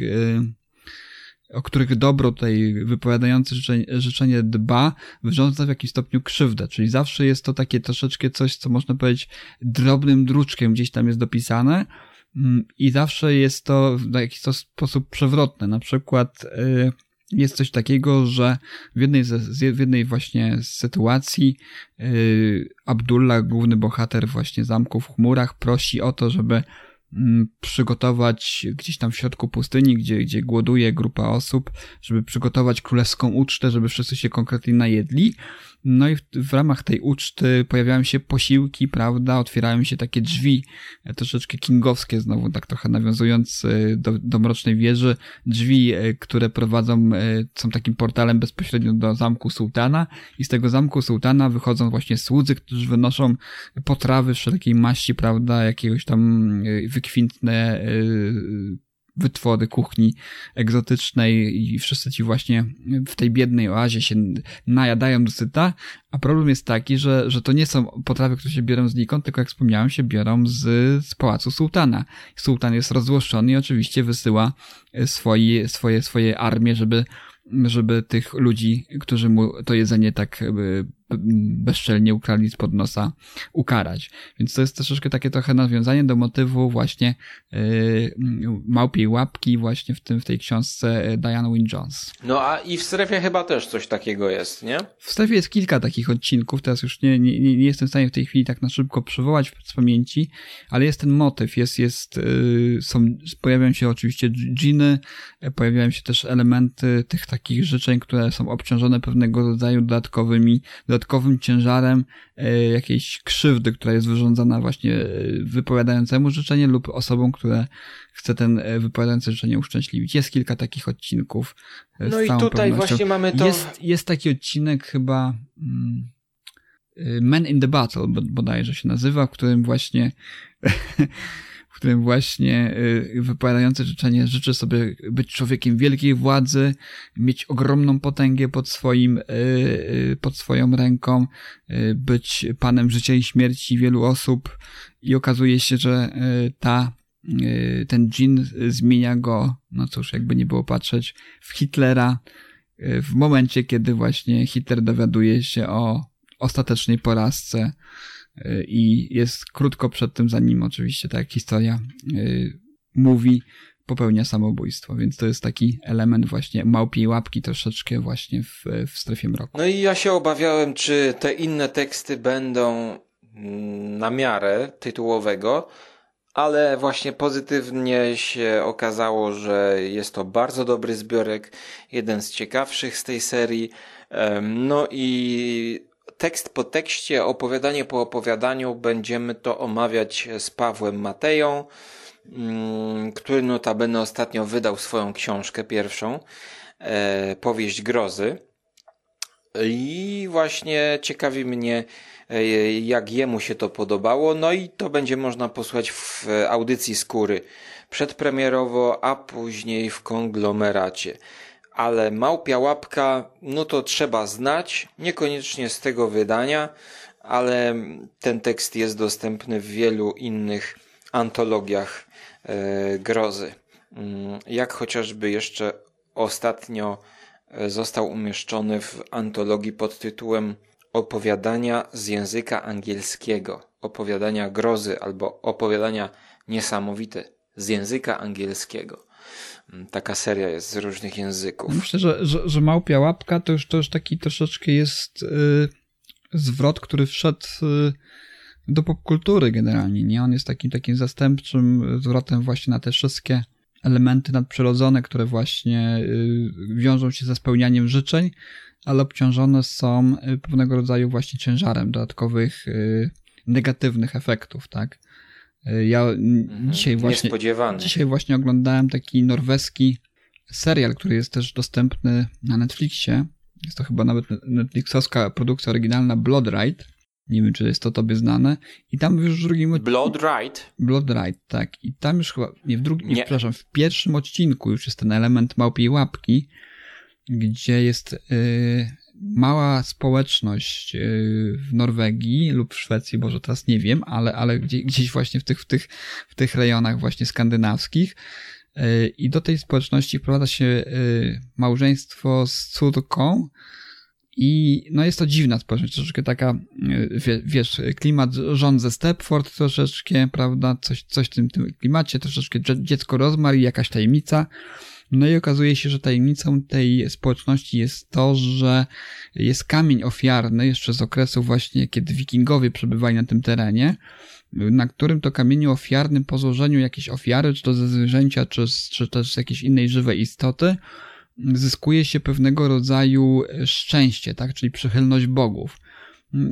o których dobro tutaj wypowiadający życzenie, życzenie dba, wyrządza w jakimś stopniu krzywdę. Czyli zawsze jest to takie troszeczkę coś, co można powiedzieć drobnym druczkiem gdzieś tam jest dopisane mm, i zawsze jest to w jakiś sposób przewrotne. Na przykład jest coś takiego, że w jednej, z, w jednej właśnie sytuacji yy, Abdullah, główny bohater właśnie zamku w chmurach, prosi o to, żeby przygotować gdzieś tam w środku pustyni, gdzie, gdzie głoduje grupa osób, żeby przygotować królewską ucztę, żeby wszyscy się konkretnie najedli. No i w, w, ramach tej uczty pojawiają się posiłki, prawda, otwierają się takie drzwi, e, troszeczkę kingowskie znowu, tak trochę nawiązując e, do, do Mrocznej Wieży, drzwi, e, które prowadzą, są takim portalem bezpośrednio do zamku sułtana i z tego zamku sułtana wychodzą właśnie słudzy, którzy wynoszą potrawy wszelkiej maści, prawda, jakiegoś tam wykwintne wytwory kuchni egzotycznej i wszyscy ci właśnie w tej biednej oazie się najadają do syta, a problem jest taki, że, że to nie są potrawy, które się biorą znikąd, tylko jak wspomniałem, się biorą z, z pałacu sułtana. Sułtan jest rozzłoszczony i oczywiście wysyła swoje, swoje, swoje armie, żeby żeby tych ludzi, którzy mu to jedzenie tak bezczelnie ukradli spod nosa, ukarać. Więc to jest troszeczkę takie trochę nawiązanie do motywu właśnie yy, małpiej łapki właśnie w tym, w tej książce Diane Wynne-Jones. No a i w strefie chyba też coś takiego jest, nie? W strefie jest kilka takich odcinków, teraz już nie, nie, nie jestem w stanie w tej chwili tak na szybko przywołać z pamięci, ale jest ten motyw, jest, jest, yy, są, pojawiają się oczywiście dżiny, pojawiają się też elementy tych takich życzeń, które są obciążone pewnego rodzaju dodatkowymi, dodatkowym ciężarem e, jakiejś krzywdy, która jest wyrządzana właśnie e, wypowiadającemu życzenie lub osobom, które chce ten e, wypowiadający życzenie uszczęśliwić. Jest kilka takich odcinków. No i tutaj pewnością. właśnie mamy to. Jest, jest taki odcinek chyba. Mm, Men in the Battle bodajże się nazywa, w którym właśnie którym właśnie y, wypowiadający życzenie życzy sobie być człowiekiem wielkiej władzy, mieć ogromną potęgę pod swoim, y, y, pod swoją ręką, być panem życia i śmierci wielu osób i okazuje się, że ta ten dżin zmienia go, no cóż, jakby nie było patrzeć, w Hitlera w momencie, kiedy właśnie Hitler dowiaduje się o ostatecznej porażce i jest krótko przed tym, zanim oczywiście jak historia y, mówi, popełnia samobójstwo, więc to jest taki element właśnie małpiej łapki troszeczkę właśnie w, w strefie mroku. No i ja się obawiałem, czy te inne teksty będą mm, na miarę tytułowego, ale właśnie pozytywnie się okazało, że jest to bardzo dobry zbiorek, jeden z ciekawszych z tej serii. No i tekst po tekście, opowiadanie po opowiadaniu będziemy to omawiać z Pawłem Mateją, mm, który notabene ostatnio wydał swoją książkę pierwszą, e, Powieść Grozy. I właśnie ciekawi mnie, e, jak jemu się to podobało. No i to będzie można posłuchać w audycji skóry przedpremierowo, a później w konglomeracie ale Małpia Łapka, no to trzeba znać, niekoniecznie z tego wydania, ale ten tekst jest dostępny w wielu innych antologiach e, grozy. Mm, jak chociażby jeszcze ostatnio e, został umieszczony w antologii pod tytułem Opowiadania z języka angielskiego, opowiadania grozy albo opowiadania niesamowite z języka angielskiego. Taka seria jest z różnych języków. Myślę, że, że, że Małpia Łapka to już, to już taki troszeczkę jest yy, zwrot, który wszedł yy, do popkultury generalnie, nie? On jest takim, takim zastępczym zwrotem właśnie na te wszystkie elementy nadprzyrodzone, które właśnie yy, wiążą się ze spełnianiem życzeń, ale obciążone są y, pewnego rodzaju właśnie ciężarem dodatkowych y, negatywnych efektów, tak? Ja mhm. dzisiaj właśnie dzisiaj właśnie oglądałem taki norweski serial, który jest też dostępny na Netflixie. Jest to chyba nawet Netflixowska produkcja oryginalna Blood Ride. Nie wiem, czy jest to tobie znane. I tam już w drugim odcinku... Blood Ride? Blood Ride, tak. I tam już chyba, nie w drugim, nie, przepraszam, w pierwszym odcinku już jest ten element małpiej łapki, gdzie jest y, mała społeczność y, w Norwegii lub w Szwecji, może teraz nie wiem, ale, ale gdzie, gdzieś właśnie w tych, w, tych, w tych rejonach właśnie skandynawskich. Y, I do tej społeczności wprowadza się y, małżeństwo z córką, i no jest to dziwna społeczność, troszeczkę taka, wie, wiesz, klimat rząd ze Stepford troszeczkę, prawda, coś, coś w tym, tym klimacie, troszeczkę dzie- dziecko rozmar i jakaś tajemnica. No i okazuje się, że tajemnicą tej społeczności jest to, że jest kamień ofiarny jeszcze z okresu właśnie, kiedy wikingowie przebywali na tym terenie, na którym to kamieniu ofiarnym po złożeniu jakiejś ofiary, czy to ze zwierzęcia, czy, czy też z jakiejś innej żywej istoty, zyskuje się pewnego rodzaju szczęście, tak, czyli przychylność bogów.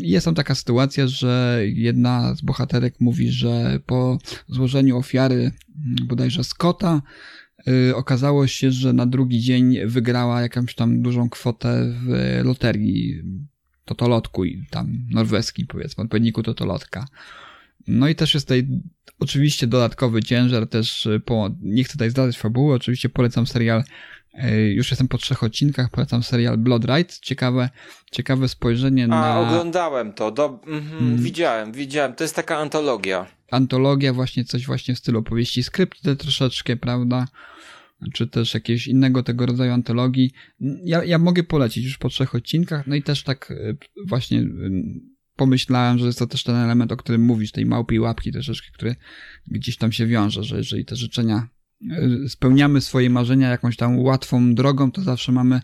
Jest tam taka sytuacja, że jedna z bohaterek mówi, że po złożeniu ofiary bodajże Scotta okazało się, że na drugi dzień wygrała jakąś tam dużą kwotę w loterii totolotku i tam norweski powiedzmy, odpowiedniku totolotka. No i też jest tutaj oczywiście dodatkowy ciężar też y, po, nie chcę tutaj zdradzać fabuły, oczywiście polecam serial y, już jestem po trzech odcinkach, polecam serial Blood Ride. Ciekawe, ciekawe spojrzenie A, na oglądałem to. Do, mhm, Mm. Widziałem, widziałem. To jest taka antologia. antologia, właśnie coś właśnie w stylu opowieści skrypty troszeczkę, prawda? Czy też jakiegoś innego tego rodzaju antologii. Ja, ja mogę polecić już po trzech odcinkach, no i też tak y, właśnie y, pomyślałem, że jest to też ten element, o którym mówisz, tej małpiej łapki troszeczkę, który gdzieś tam się wiąże, że jeżeli te życzenia spełniamy swoje marzenia jakąś tam łatwą drogą, to zawsze mamy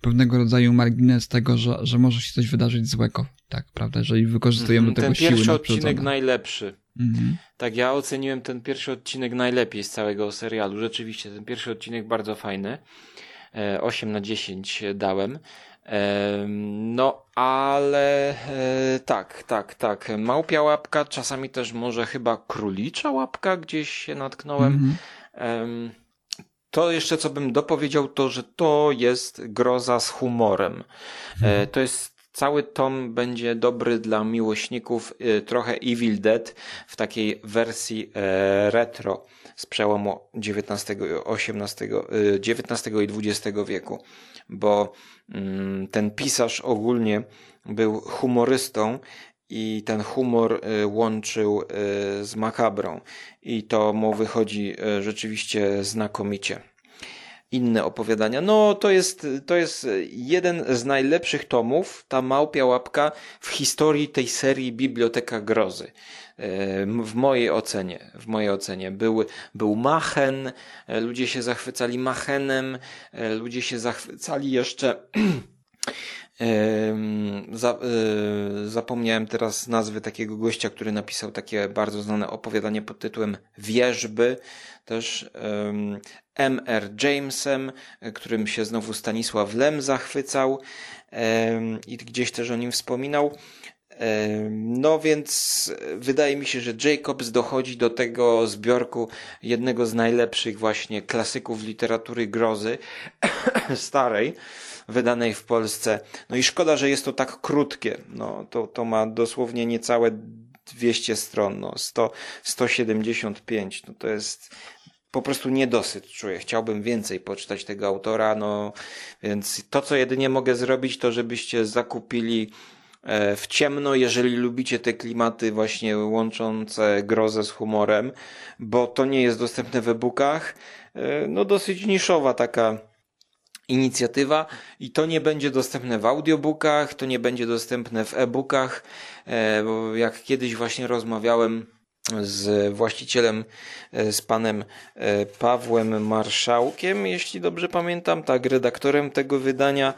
pewnego rodzaju margines tego, że, że może się coś wydarzyć złego, tak, prawda? Jeżeli wykorzystujemy Mhm, do tego Ten siły pierwszy odcinek najlepszy. Mhm. Tak, ja oceniłem ten pierwszy odcinek najlepiej z całego serialu. Rzeczywiście, ten pierwszy odcinek bardzo fajny. E, 8 na 10 dałem. E, No, ale e, tak, tak, tak. Małpia łapka, czasami też może chyba królicza łapka gdzieś się natknąłem. Mhm. Em, To jeszcze co bym dopowiedział, to że to jest groza z humorem. E, To jest cały tom będzie dobry dla miłośników e, trochę Evil Dead w takiej wersji e, retro z przełomu XIX, XVIII, XIX i XX wieku, bo mm, ten pisarz ogólnie był humorystą i ten humor e, łączył e, z makabrą i to mu wychodzi e, rzeczywiście znakomicie inne opowiadania. No, to jest, to jest jeden z najlepszych tomów, ta małpia łapka w historii tej serii Biblioteka Grozy. W mojej ocenie, w mojej ocenie. Był, był Machen, ludzie się zachwycali Machenem, ludzie się zachwycali jeszcze Za, e, zapomniałem teraz nazwy takiego gościa, który napisał takie bardzo znane opowiadanie pod tytułem Wierzby, też M.R. Jamesem, którym się znowu Stanisław Lem zachwycał i gdzieś też o nim wspominał. No więc wydaje mi się, że Jacobs dochodzi do tego zbiorku jednego z najlepszych właśnie klasyków literatury grozy starej, wydanej w Polsce. No i szkoda, że jest to tak krótkie. No to, to ma dosłownie niecałe 200 stron, no 100, 175. No to jest po prostu niedosyt czuję. Chciałbym więcej poczytać tego autora, no więc to, co jedynie mogę zrobić, to żebyście zakupili e, w ciemno, jeżeli lubicie te klimaty właśnie łączące grozę z humorem, bo to nie jest dostępne w e-bookach. E, No dosyć niszowa taka inicjatywa i to nie będzie dostępne w audiobookach, to nie będzie dostępne w e-bookach, e, bo jak kiedyś właśnie rozmawiałem z właścicielem, e, z panem e, Pawłem Marszałkiem, jeśli dobrze pamiętam, tak, redaktorem tego wydania,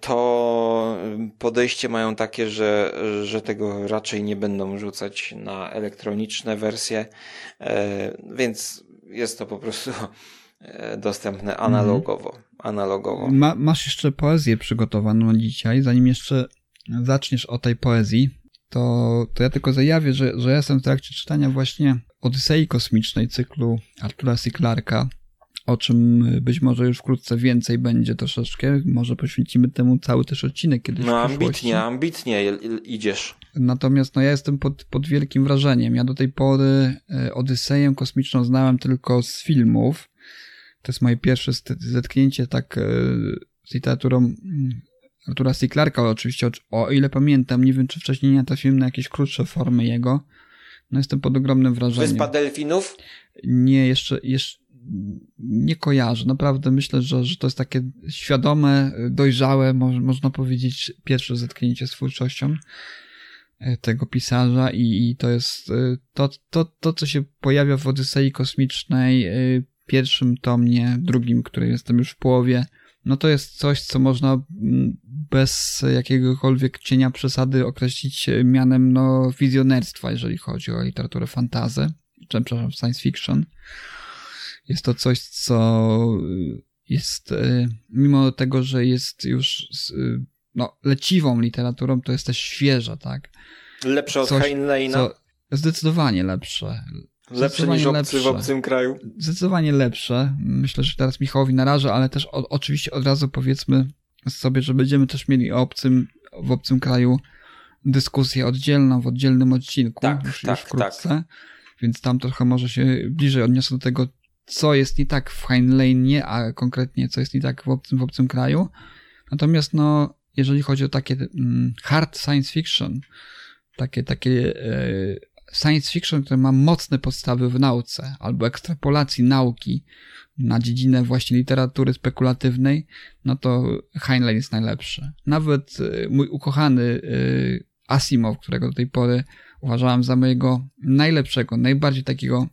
to podejście mają takie, że, że tego raczej nie będą rzucać na elektroniczne wersje, więc jest to po prostu dostępne analogowo. analogowo. Ma, masz jeszcze poezję przygotowaną dzisiaj. Zanim jeszcze zaczniesz o tej poezji, to, to ja tylko zajawię, że, że ja jestem w trakcie czytania właśnie Odysei Kosmicznej cyklu Artura C. Clarka o czym być może już wkrótce więcej będzie troszeczkę. Może poświęcimy temu cały też odcinek kiedyś No ambitnie, ambitnie idziesz. Natomiast no ja jestem pod, pod wielkim wrażeniem. Ja do tej pory e, Odyseję kosmiczną znałem tylko z filmów. To jest moje pierwsze zetknięcie tak e, z literaturą mm, Artura C. Clarka, oczywiście, o, ile pamiętam, nie wiem czy wcześniej nie trafiłem na jakieś krótsze formy jego. No jestem pod ogromnym wrażeniem. Wyspa Delfinów? Nie, jeszcze, jeszcze nie kojarzę. Naprawdę myślę, że, że to jest takie świadome, dojrzałe, mo można powiedzieć, pierwsze zetknięcie z twórczością e, tego pisarza i, i to jest e, to, to, to, co się pojawia w Odysei Kosmicznej, pierwszym tomie, drugim, który jestem już w połowie, no to jest coś, co można mm, bez jakiegokolwiek cienia przesady określić mianem no, wizjonerstwa, jeżeli chodzi o literaturę fantazy, czy przepraszam, science fiction. Jest to coś, co jest, y, mimo tego, że jest już no, leciwą literaturą, to jest też świeża, tak? Lepsze od Heinleina? Zdecydowanie lepsze. Lepsze niż obcy lepsze. w obcym kraju? Zdecydowanie lepsze. Myślę, że teraz Michałowi narażę, ale też o, oczywiście od razu powiedzmy sobie, że będziemy też mieli o obcym, w obcym kraju dyskusję oddzielną, w oddzielnym odcinku. Tak, już, tak, już wkrótce. Tak. Więc tam trochę może się bliżej odniosę do tego, co jest nie tak w Heinleinie, a konkretnie co jest nie tak w obcym, w obcym kraju. Natomiast no, jeżeli chodzi o takie mm, hard science fiction, takie, takie e, science fiction, które ma mocne podstawy w nauce, albo ekstrapolacji nauki na dziedzinę właśnie literatury spekulatywnej, no to Heinlein jest najlepszy. Nawet e, mój ukochany e, Asimov, którego do tej pory uważałem za mojego najlepszego, najbardziej takiego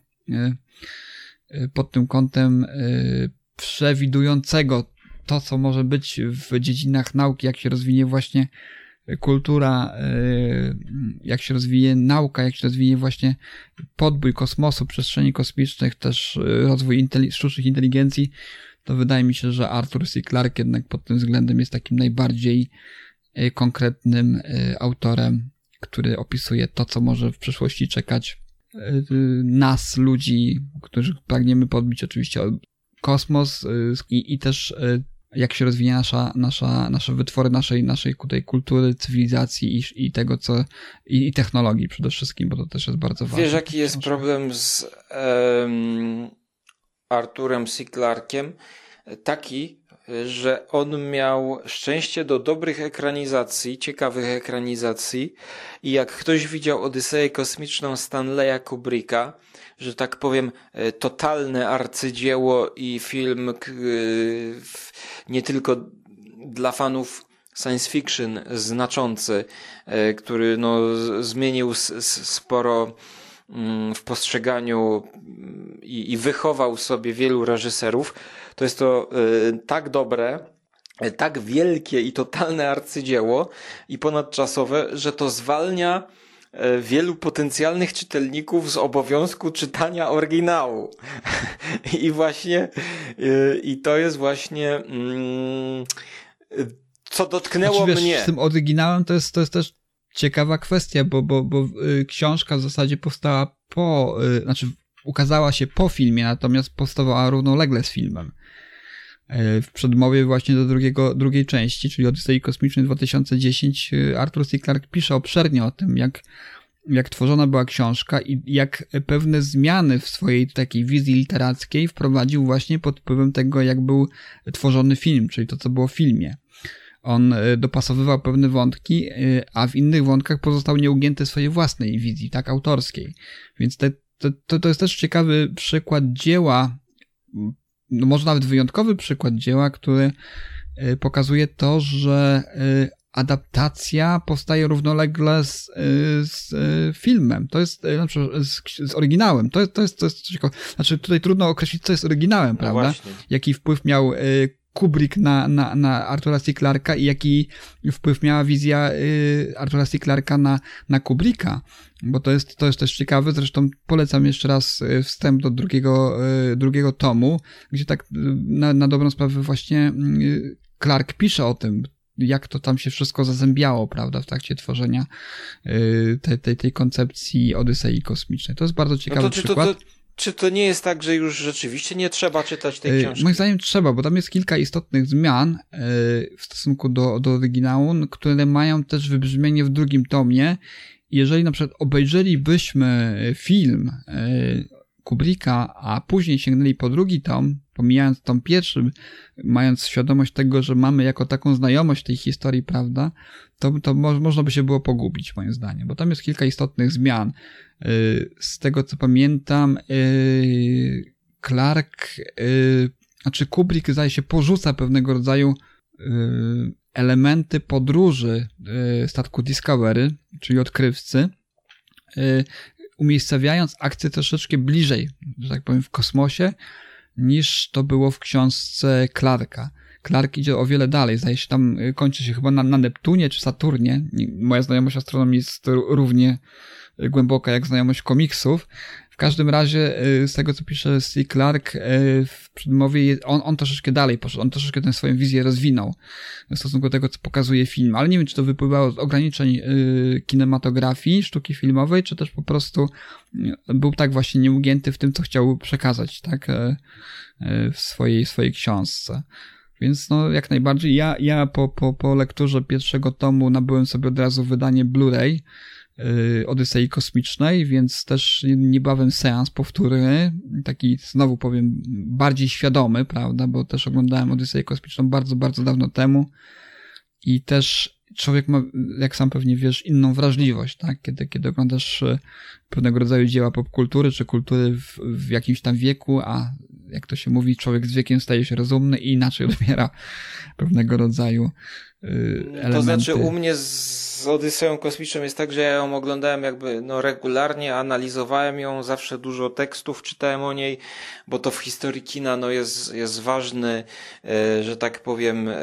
Y, pod tym kątem y, przewidującego to, co może być w dziedzinach nauki, jak się rozwinie właśnie kultura, y, jak się rozwinie nauka, jak się rozwinie właśnie podbój kosmosu, przestrzeni kosmicznych, też rozwój sztucznych inteligencji, to wydaje mi się, że Arthur C. Clarke jednak pod tym względem jest takim najbardziej konkretnym autorem, który opisuje to, co może w przyszłości czekać nas, ludzi, którzy pragniemy podbić oczywiście kosmos y, i, i też y, jak się rozwija nasza, nasza, nasze wytwory naszej, naszej tutaj kultury, cywilizacji i, i tego, co i, i, technologii przede wszystkim, bo to też jest bardzo ważne. Wiesz, jaki jest problem z um, Arturem C. Clarkiem? Taki, że on miał szczęście do dobrych ekranizacji, ciekawych ekranizacji i jak ktoś widział Odyseję Kosmiczną Stanleya Kubricka, że tak powiem e, totalne arcydzieło i film e, nie tylko dla fanów science fiction znaczący, e, który no, zmienił sporo mm, w postrzeganiu mm, i, i wychował sobie wielu reżyserów, to jest to tak dobre, tak wielkie i totalne arcydzieło i ponadczasowe, że to zwalnia wielu potencjalnych czytelników z obowiązku czytania oryginału. I właśnie, i to jest właśnie, mm, co dotknęło znaczy, wiesz, mnie. Z tym oryginałem to jest, to jest też ciekawa kwestia, bo, bo, bo książka w zasadzie powstała po, znaczy ukazała się po filmie, natomiast powstawała równolegle z filmem. E, w przedmowie właśnie do drugiego, drugiej części, czyli Odysei Kosmicznej 2010, e, Arthur C. Clarke pisze obszernie o tym, jak, jak tworzona była książka i jak pewne zmiany w swojej takiej wizji literackiej wprowadził właśnie pod wpływem tego, jak był tworzony film, czyli to, co było w filmie. On e, dopasowywał pewne wątki, a w innych wątkach pozostał nieugięty swojej własnej wizji, tak, autorskiej. Więc te, to, to jest też ciekawy przykład dzieła no może nawet wyjątkowy przykład dzieła, który y, pokazuje to, że y, adaptacja powstaje równolegle z, y, z filmem. To jest, znaczy z, z oryginałem. To jest, to jest, to jest ciekawe. Znaczy tutaj trudno określić, co jest oryginałem, no prawda? Właśnie. Jaki wpływ miał Kubrick na, na, na Artura C. Clarka i jaki wpływ miała wizja y, Artura C. Clarka na, na Kubricka, bo to jest, to jest też ciekawe, zresztą polecam jeszcze raz y, wstęp do drugiego, y, drugiego tomu, gdzie tak na, na dobrą sprawę właśnie Clark pisze o tym, jak to tam się wszystko zazębiało, prawda, w trakcie tworzenia tej, tej, tej koncepcji Odysei Kosmicznej. To jest bardzo ciekawy no to, przykład. To, to, czy to nie jest tak, że już rzeczywiście nie trzeba czytać tej Y, książki? Moim zdaniem trzeba, bo tam jest kilka istotnych zmian y, w stosunku do, do oryginału, które mają też wybrzmienie w drugim tomie. Jeżeli na przykład obejrzelibyśmy film y, Kubricka, a później sięgnęli po drugi tom, pomijając tom pierwszy, mając świadomość tego, że mamy jako taką znajomość tej historii, prawda, to, to mo można by się było pogubić, moim zdaniem, bo tam jest kilka istotnych zmian. Y, Z tego co pamiętam, y, Clark, y, znaczy Kubrick zdaje się porzuca pewnego rodzaju y, elementy podróży y, statku Discovery, czyli odkrywcy, y, umiejscawiając akcję troszeczkę bliżej, że tak powiem, w kosmosie, niż to było w książce Clarka. Clark idzie o wiele dalej, zdaje się tam y, kończy się chyba na, na Neptunie czy Saturnie. Nie- Moja znajomość astronomii jest równie y, głęboka jak znajomość komiksów. W każdym razie, y, z tego co pisze C. Clark w przedmowie, on, on troszeczkę dalej poszedł, on troszeczkę tę swoją wizję rozwinął w stosunku do tego, co pokazuje film. Ale nie wiem, czy to wypływało z ograniczeń kinematografii, sztuki filmowej, czy też po prostu był tak właśnie nieugięty w tym, co chciał przekazać, tak, w swojej, swojej książce. Więc no, jak najbardziej. Ja, ja po, po, po lekturze pierwszego tomu nabyłem sobie od razu wydanie Blu-ray yy, Odysei Kosmicznej, więc też niebawem seans powtórny, taki znowu powiem bardziej świadomy, prawda, bo też oglądałem Odyseję Kosmiczną bardzo, bardzo dawno temu i też człowiek ma, jak sam pewnie wiesz, inną wrażliwość, tak, kiedy, kiedy oglądasz e, pewnego rodzaju dzieła popkultury, czy kultury w, w jakimś tam wieku, a jak to się mówi, człowiek z wiekiem staje się rozumny i inaczej odbiera pewnego rodzaju elementy. To znaczy u mnie z Odyseją Kosmiczną jest tak, że ja ją oglądałem jakby no regularnie, analizowałem ją, zawsze dużo tekstów czytałem o niej, bo to w historii kina no jest, jest ważny, e, że tak powiem, e,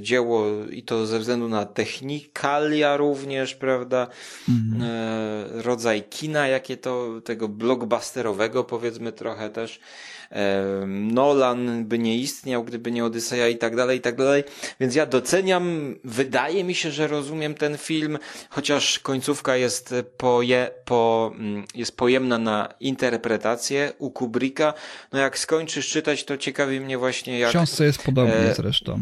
dzieło i to ze względu na technikalia również, prawda, Mhm. e, rodzaj kina, jakie to, tego blockbusterowego powiedzmy trochę też. Nolan by nie istniał, gdyby nie Odyseja i tak dalej, i tak dalej. Więc ja doceniam, wydaje mi się, że rozumiem ten film, chociaż końcówka jest, poje, po, mm, jest pojemna na interpretację u Kubricka. No jak skończysz czytać, to ciekawi mnie właśnie W jak... książce jest podobnie e, zresztą.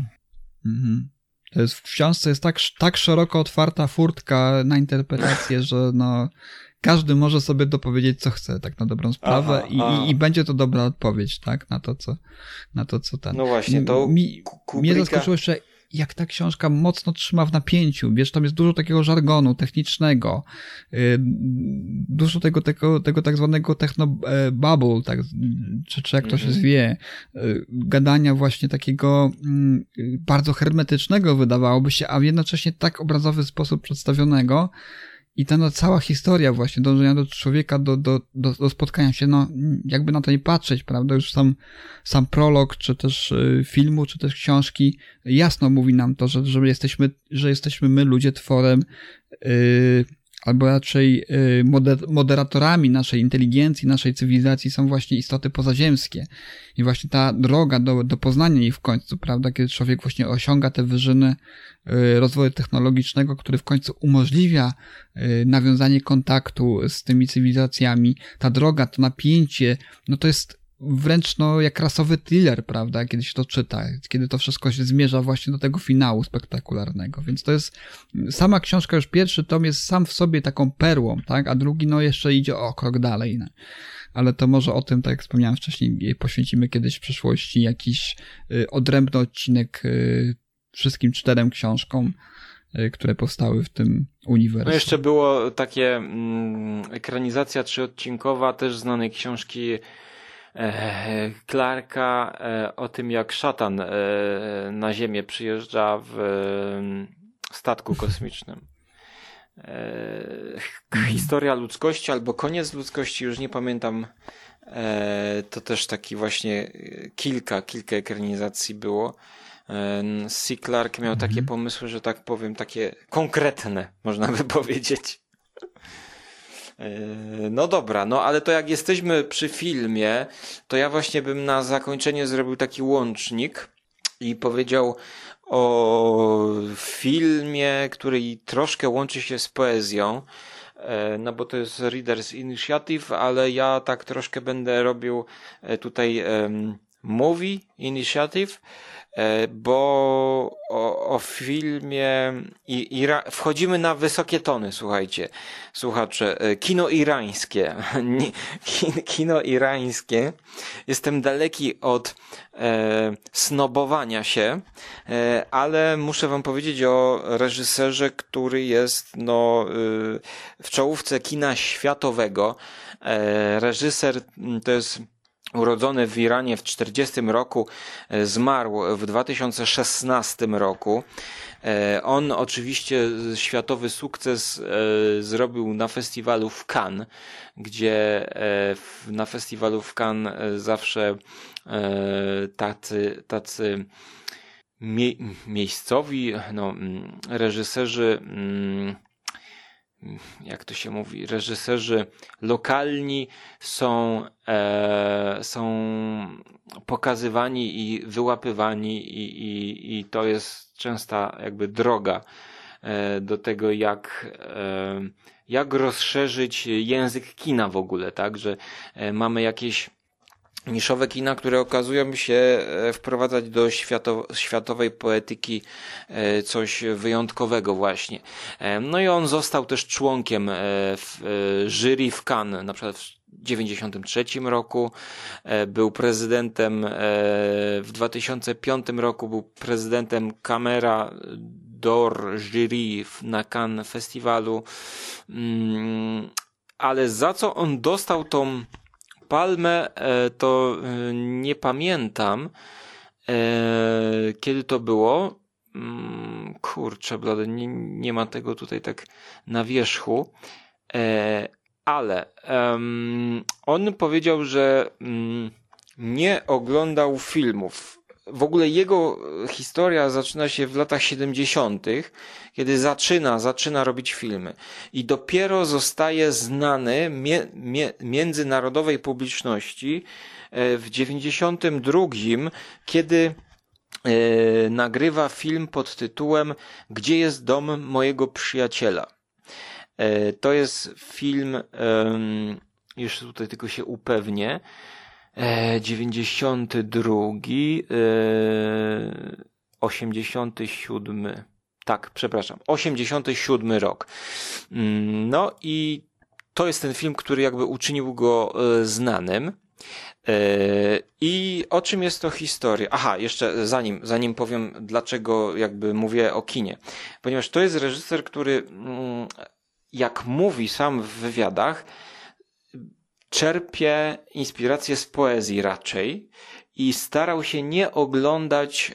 Mhm. To jest, w książce jest tak, tak szeroko otwarta furtka na interpretację, że no, każdy może sobie dopowiedzieć, co chce, tak na dobrą sprawę Aha, i, aha. i, i będzie to dobra odpowiedź, tak, na to, co, na to, co ten. No właśnie, to Mi, mnie zaskoczyło jeszcze, jak ta książka mocno trzyma w napięciu. Wiesz, tam jest dużo takiego żargonu technicznego, yy, dużo tego, tego, tego tak zwanego techno-bubble, tak, czy, czy jak to się Mhm. zwie, yy, gadania właśnie takiego mm, bardzo hermetycznego wydawałoby się, a jednocześnie tak obrazowy sposób przedstawionego, i ta no, cała historia właśnie dążenia do człowieka, do, do, do, do spotkania się, no jakby na to nie patrzeć, prawda, już sam, sam prolog, czy też y, filmu, czy też książki jasno mówi nam to, że, że, jesteśmy, że jesteśmy my, ludzie, tworem, y, albo raczej y, moder, moderatorami naszej inteligencji, naszej cywilizacji są właśnie istoty pozaziemskie. I właśnie ta droga do, do poznania jej w końcu, prawda, kiedy człowiek właśnie osiąga te wyżyny y, rozwoju technologicznego, który w końcu umożliwia y, nawiązanie kontaktu z tymi cywilizacjami, ta droga, to napięcie, no to jest wręcz no jak rasowy thriller, prawda, kiedy się to czyta, kiedy to wszystko się zmierza właśnie do tego finału spektakularnego, więc to jest sama książka, już pierwszy tom jest sam w sobie taką perłą, tak, a drugi no jeszcze idzie o krok dalej, no. ale to może o tym, tak jak wspomniałem wcześniej, poświęcimy kiedyś w przyszłości jakiś y, odrębny odcinek y, wszystkim czterem książkom, y, które powstały w tym uniwersum. No jeszcze było takie mm, ekranizacja trzyodcinkowa też znanej książki Clarka e, o tym jak szatan e, na ziemię przyjeżdża w e, statku kosmicznym. E, historia ludzkości albo koniec ludzkości, już nie pamiętam. E, to też taki właśnie e, kilka, kilka ekranizacji było. E, C. Clark miał takie pomysły, że tak powiem, takie konkretne, można by powiedzieć. E, No dobra, no ale to jak jesteśmy przy filmie, to ja właśnie bym na zakończenie zrobił taki łącznik i powiedział o filmie, który troszkę łączy się z poezją. e, no bo to jest Readers Initiative, ale ja tak troszkę będę robił e, tutaj Movie Initiative, E, bo o, filmie i, ira, wchodzimy na wysokie tony, słuchajcie, słuchacze. E, kino irańskie. Kino irańskie. Jestem daleki od e, snobowania się, e, ale muszę wam powiedzieć o reżyserze, który jest no, e, w czołówce kina światowego. E, reżyser to jest urodzony w Iranie w 40 roku, e, zmarł w 2016 roku. E, on oczywiście światowy sukces e, zrobił na festiwalu w Cannes, gdzie na festiwalu w Cannes zawsze tacy, tacy mie miejscowi no, mm, reżyserzy mm, jak to się mówi, reżyserzy lokalni są, e, są pokazywani i wyłapywani i, i, i to jest częsta jakby droga e, do tego, jak, e, jak rozszerzyć język kina w ogóle, tak, że e, mamy jakieś niszowe kina, które okazują się e, wprowadzać do światowej poetyki e, coś wyjątkowego właśnie. E, no i on został też członkiem jury w Cannes, na przykład w 93 roku, był prezydentem w 2005 roku, był prezydentem Camera d'Or Jury na Cannes Festiwalu, mm, ale za co on dostał tą Palmę e, to e, nie pamiętam, e, kiedy to było. Mm, kurczę, blady, nie, nie ma tego tutaj tak na wierzchu. Ale on powiedział, że mm, nie oglądał filmów w ogóle jego historia zaczyna się w latach 70., kiedy zaczyna, zaczyna robić filmy. I dopiero zostaje znany mie, mie, międzynarodowej publiczności e, w 92, kiedy e, nagrywa film pod tytułem Gdzie jest dom mojego przyjaciela? E, to jest film, już tutaj tylko się upewnię, 92, e, 87. E, tak, przepraszam. 87 rok. Mm, no i to jest ten film, który jakby uczynił go e, znanym. I o czym jest to historia? Aha, jeszcze zanim, zanim powiem, dlaczego jakby mówię o kinie. Ponieważ to jest reżyser, który, mm, jak mówi sam w wywiadach, czerpie inspirację z poezji raczej i starał się nie oglądać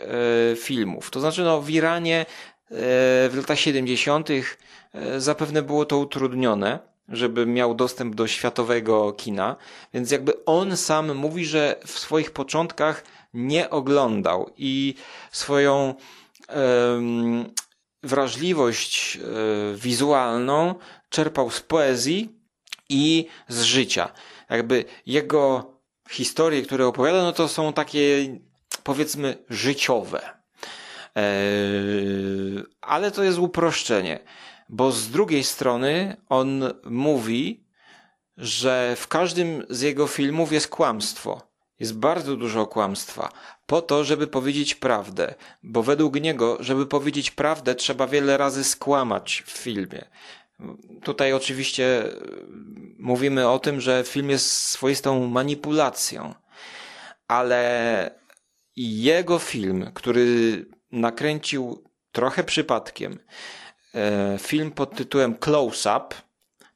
e, filmów. To znaczy, no, w Iranie e, w latach 70. E, zapewne było to utrudnione, żeby miał dostęp do światowego kina, więc jakby on sam mówi, że w swoich początkach nie oglądał i swoją wrażliwość wizualną czerpał z poezji i z życia. Jakby jego historie, które opowiada, no to są takie powiedzmy życiowe. Eee, ale to jest uproszczenie, bo z drugiej strony on mówi, że w każdym z jego filmów jest kłamstwo. Jest bardzo dużo kłamstwa. Po to, żeby powiedzieć prawdę. Bo według niego, żeby powiedzieć prawdę, trzeba wiele razy skłamać w filmie. Tutaj oczywiście e, mówimy o tym, że film jest swoistą manipulacją, ale jego film, który nakręcił trochę przypadkiem, e, film pod tytułem Close Up,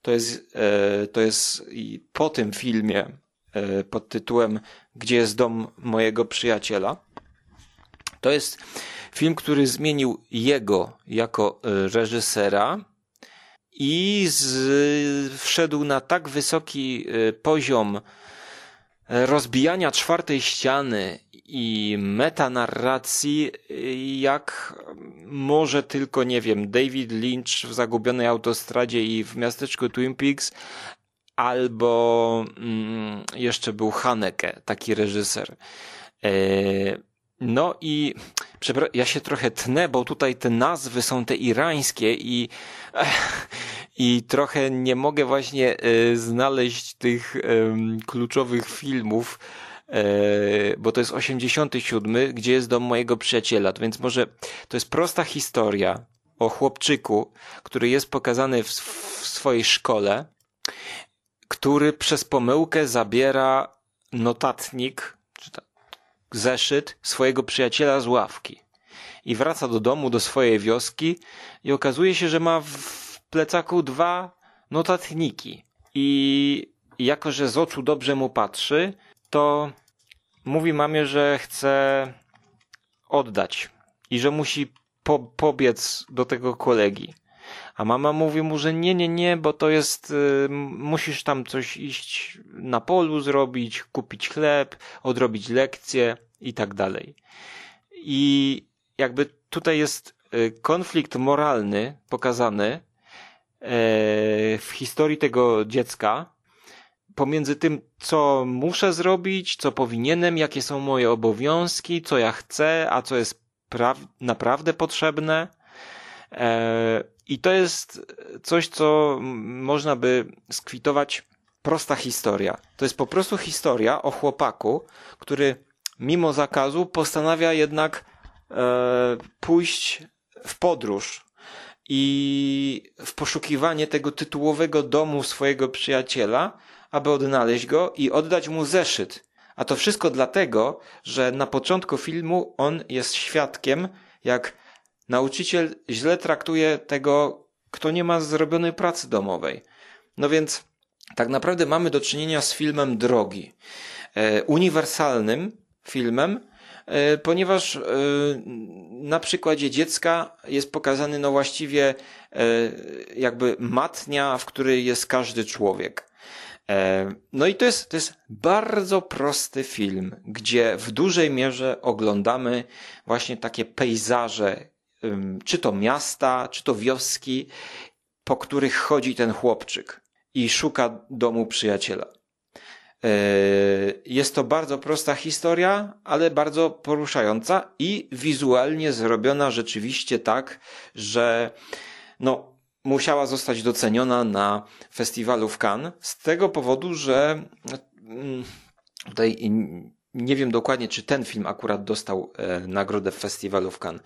to jest, e, to jest po tym filmie pod tytułem Gdzie jest dom mojego przyjaciela. To jest film, który zmienił jego jako reżysera, i z, wszedł na tak wysoki y, poziom rozbijania czwartej ściany i metanarracji, y, jak może tylko, nie wiem, David Lynch w Zagubionej Autostradzie i w miasteczku Twin Peaks, albo mm, jeszcze był Haneke, taki reżyser. E, No i ja się trochę tnę, bo tutaj te nazwy są te irańskie i, i trochę nie mogę właśnie y, znaleźć tych kluczowych filmów, y, bo to jest 87, gdzie jest dom mojego przyjaciela, więc może to jest prosta historia o chłopczyku, który jest pokazany w, w swojej szkole, który przez pomyłkę zabiera notatnik, zeszyt swojego przyjaciela z ławki. I wraca do domu, do swojej wioski i okazuje się, że ma w plecaku dwa notatniki. I jako, że z oczu dobrze mu patrzy, to mówi mamie, że chce oddać i że musi po, pobiec do tego kolegi. A mama mówi mu, że nie, nie, nie, bo to jest, y, musisz tam coś iść na polu zrobić, kupić chleb, odrobić lekcje i tak dalej. I jakby tutaj jest y, konflikt moralny pokazany e, w historii tego dziecka pomiędzy tym, co muszę zrobić, co powinienem, jakie są moje obowiązki, co ja chcę, a co jest naprawdę potrzebne. E, I to jest coś, co można by skwitować prosta historia. To jest po prostu historia o chłopaku, który mimo zakazu postanawia jednak e, pójść w podróż i w poszukiwanie tego tytułowego domu swojego przyjaciela, aby odnaleźć go i oddać mu zeszyt. A to wszystko dlatego, że na początku filmu on jest świadkiem, jak nauczyciel źle traktuje tego, kto nie ma zrobionej pracy domowej. No więc tak naprawdę mamy do czynienia z filmem drogi. E, uniwersalnym filmem, e, ponieważ e, na przykładzie dziecka jest pokazany no właściwie jakby matnia, w której jest każdy człowiek. No i to jest, to jest bardzo prosty film, gdzie w dużej mierze oglądamy właśnie takie pejzaże, czy to miasta, czy to wioski, po których chodzi ten chłopczyk i szuka domu przyjaciela. E, jest to bardzo prosta historia, ale bardzo poruszająca i wizualnie zrobiona rzeczywiście tak, że no, musiała zostać doceniona na festiwalu w Cannes z tego powodu, że mm, tutaj nie wiem dokładnie, czy ten film akurat dostał e, nagrodę w festiwalu w Cannes,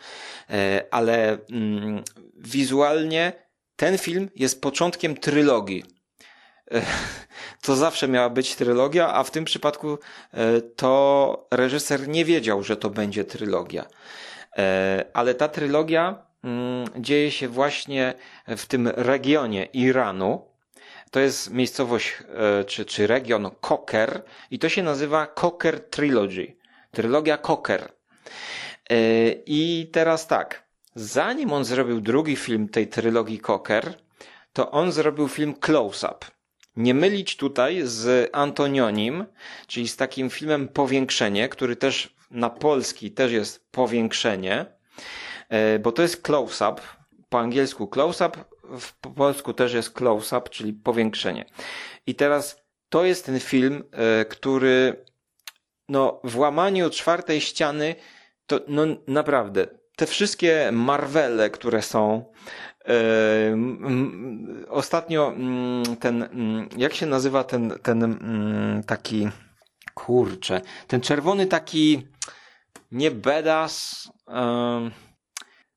e, ale mm, wizualnie ten film jest początkiem trylogii. E, to zawsze miała być trylogia, a w tym przypadku e, to reżyser nie wiedział, że to będzie trylogia. E, ale ta trylogia mm, dzieje się właśnie w tym regionie Iranu. To jest miejscowość czy, czy region Koker i to się nazywa Koker Trilogy. Trylogia Koker. I teraz tak, zanim on zrobił drugi film tej trylogii Koker, to on zrobił film Close Up. Nie mylić tutaj z Antonionim, czyli z takim filmem Powiększenie, który też na polski też jest Powiększenie, e, bo to jest close-up, po angielsku close-up, po polsku też jest close-up, czyli powiększenie. I teraz to jest ten film, e, który no, w łamaniu czwartej ściany to no naprawdę te wszystkie Marvele, które są, Ostatnio mm, ten, mm, jak się nazywa ten, ten mm, taki, kurczę, ten czerwony taki, nie bedas,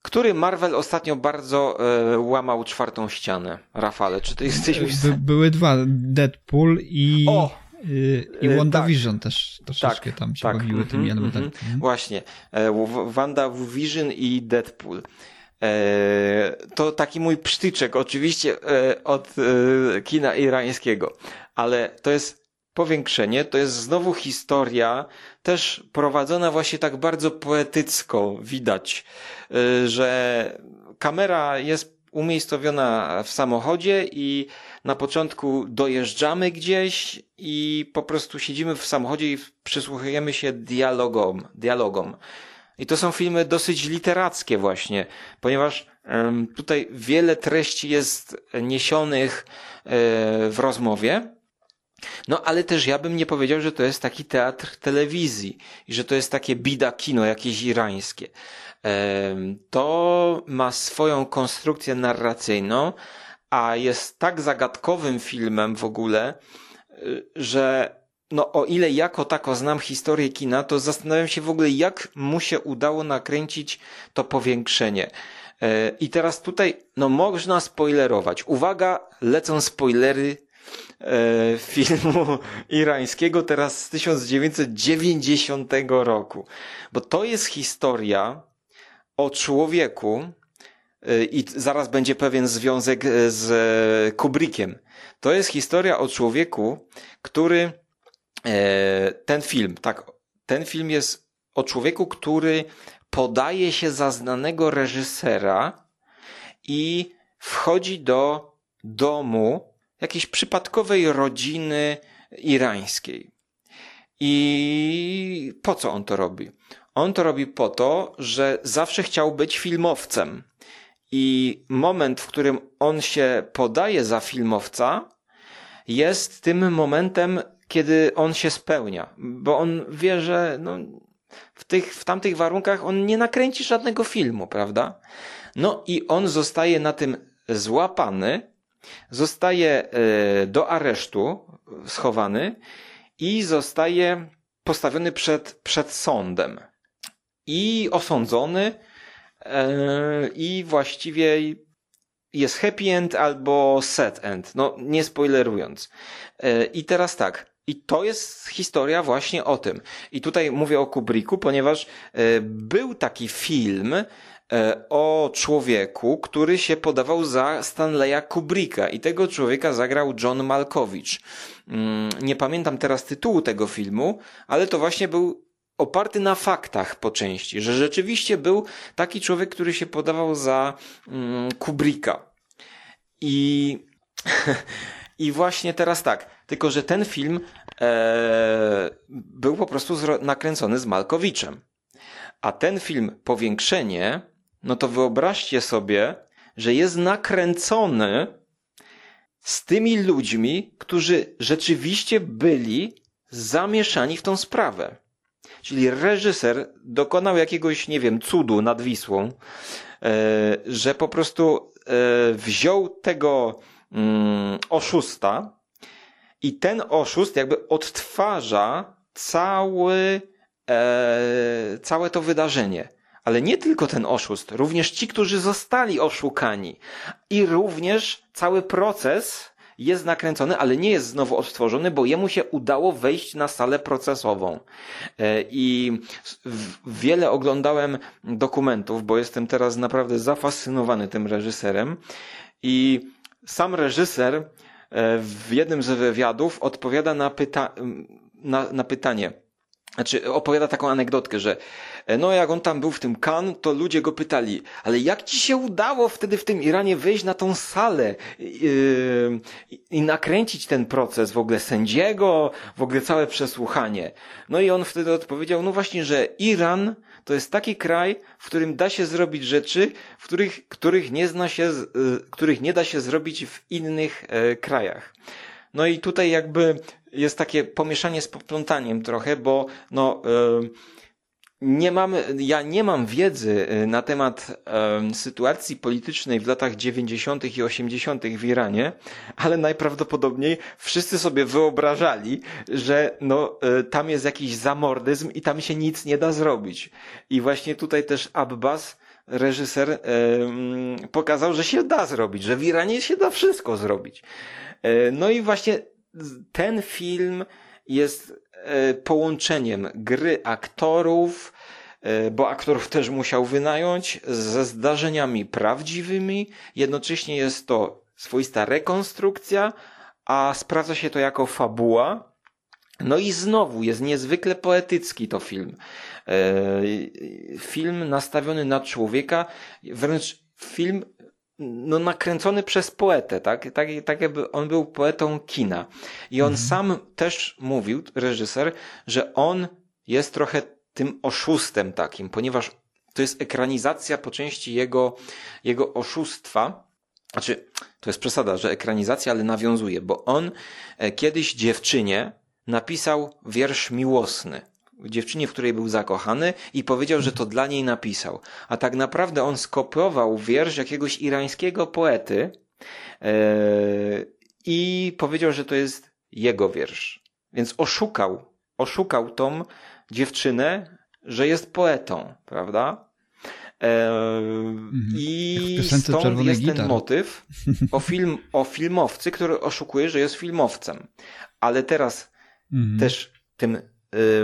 który Marvel ostatnio bardzo e, łamał czwartą ścianę? Rafale, czy ty jesteś... By, były dwa, Deadpool i... O! Y, I y, WandaVision tak. też troszeczkę tak, tam się tak. bawiły tymi mm -hmm, elementami. Mm -hmm. Właśnie. E, WandaVision i Deadpool. E, to taki mój psztyczek, oczywiście e, od e, kina irańskiego, ale to jest powiększenie, to jest znowu historia, też prowadzona właśnie tak bardzo poetycko, widać, że kamera jest umiejscowiona w samochodzie i na początku dojeżdżamy gdzieś i po prostu siedzimy w samochodzie i przysłuchujemy się dialogom, dialogom. I to są filmy dosyć literackie właśnie, ponieważ tutaj wiele treści jest niesionych e, w rozmowie, No ale też ja bym nie powiedział, że to jest taki teatr telewizji i że to jest takie bida kino jakieś irańskie. To ma swoją konstrukcję narracyjną, a jest tak zagadkowym filmem w ogóle, y, że no o ile jako tako znam historię kina, to zastanawiam się w ogóle, jak mu się udało nakręcić to powiększenie. E, I teraz tutaj, no można spoilerować. Uwaga, lecą spoilery filmu irańskiego teraz z 1990 roku. Bo to jest historia o człowieku, e, i zaraz będzie pewien związek z Kubrickiem. To jest historia o człowieku, który ten film, tak, ten film jest o człowieku, który podaje się za znanego reżysera i wchodzi do domu jakiejś przypadkowej rodziny irańskiej. I po co on to robi? On to robi po to, że zawsze chciał być filmowcem. I moment, w którym on się podaje za filmowca, jest tym momentem, kiedy on się spełnia, bo on wie, że no, w, tych, w tamtych warunkach on nie nakręci żadnego filmu, prawda? No i on zostaje na tym złapany, zostaje e, do aresztu schowany i zostaje postawiony przed, przed sądem i osądzony e, i właściwie jest happy end albo sad end, no nie spoilerując. E, I teraz tak, i to jest historia właśnie o tym. I tutaj mówię o Kubricku, ponieważ był taki film o człowieku, który się podawał za Stanleya Kubricka i tego człowieka zagrał John Malkovich. Mm, nie pamiętam teraz tytułu tego filmu, ale to właśnie był oparty na faktach po części, że rzeczywiście był taki człowiek, który się podawał za mm, Kubricka. I I właśnie teraz tak, tylko że ten film e, był po prostu nakręcony z Malkowiczem. A ten film Powiększenie, no to wyobraźcie sobie, że jest nakręcony z tymi ludźmi, którzy rzeczywiście byli zamieszani w tą sprawę. Czyli reżyser dokonał jakiegoś, nie wiem, cudu nad Wisłą, e, że po prostu e, wziął tego mm, oszusta i ten oszust jakby odtwarza cały, e, całe to wydarzenie. Ale nie tylko ten oszust, również ci, którzy zostali oszukani. I również cały proces jest nakręcony, ale nie jest znowu odtworzony, bo jemu się udało wejść na salę procesową. E, I wiele oglądałem dokumentów, bo jestem teraz naprawdę zafascynowany tym reżyserem. I sam reżyser e, w jednym z wywiadów odpowiada na, pyta na, na pytanie. Znaczy, opowiada taką anegdotkę, że no jak on tam był w tym Kan, to ludzie go pytali, ale jak ci się udało wtedy w tym Iranie wejść na tą salę i nakręcić ten proces w ogóle sędziego, w ogóle całe przesłuchanie? No i on wtedy odpowiedział, no właśnie, że Iran to jest taki kraj, w którym da się zrobić rzeczy, w których, których nie zna się, y, których nie da się zrobić w innych e, krajach. No i tutaj jakby jest takie pomieszanie z poplątaniem trochę, bo no, e, nie mam, ja nie mam wiedzy y, na temat um, sytuacji politycznej w latach 90. i 80. w Iranie, ale najprawdopodobniej wszyscy sobie wyobrażali, że no, y, tam jest jakiś zamordyzm i tam się nic nie da zrobić. I właśnie tutaj też Abbas, reżyser, um, pokazał, że się da zrobić, że w Iranie się da wszystko zrobić. E, no i właśnie ten film jest E, połączeniem gry aktorów, bo aktorów też musiał wynająć, ze zdarzeniami prawdziwymi. Jednocześnie jest to swoista rekonstrukcja, a sprawdza się to jako fabuła. No i znowu jest niezwykle poetycki to film. E, film nastawiony na człowieka, wręcz film no, nakręcony przez poetę, tak? tak? Tak jakby on był poetą kina. I on mhm. sam też mówił, reżyser, że on jest trochę tym oszustem takim, ponieważ to jest ekranizacja po części jego, jego oszustwa, znaczy, to jest przesada, że ekranizacja, ale nawiązuje, bo on e, kiedyś dziewczynie napisał wiersz miłosny. Dziewczynie, w której był zakochany i powiedział, że to dla niej napisał. A tak naprawdę on skopiował wiersz jakiegoś irańskiego poety yy, i powiedział, że to jest jego wiersz. Więc oszukał, oszukał tą dziewczynę, że jest poetą, prawda? Mhm. I stąd jest ten motyw o, film, o filmowcy, który oszukuje, że jest filmowcem. Ale teraz mhm. też tym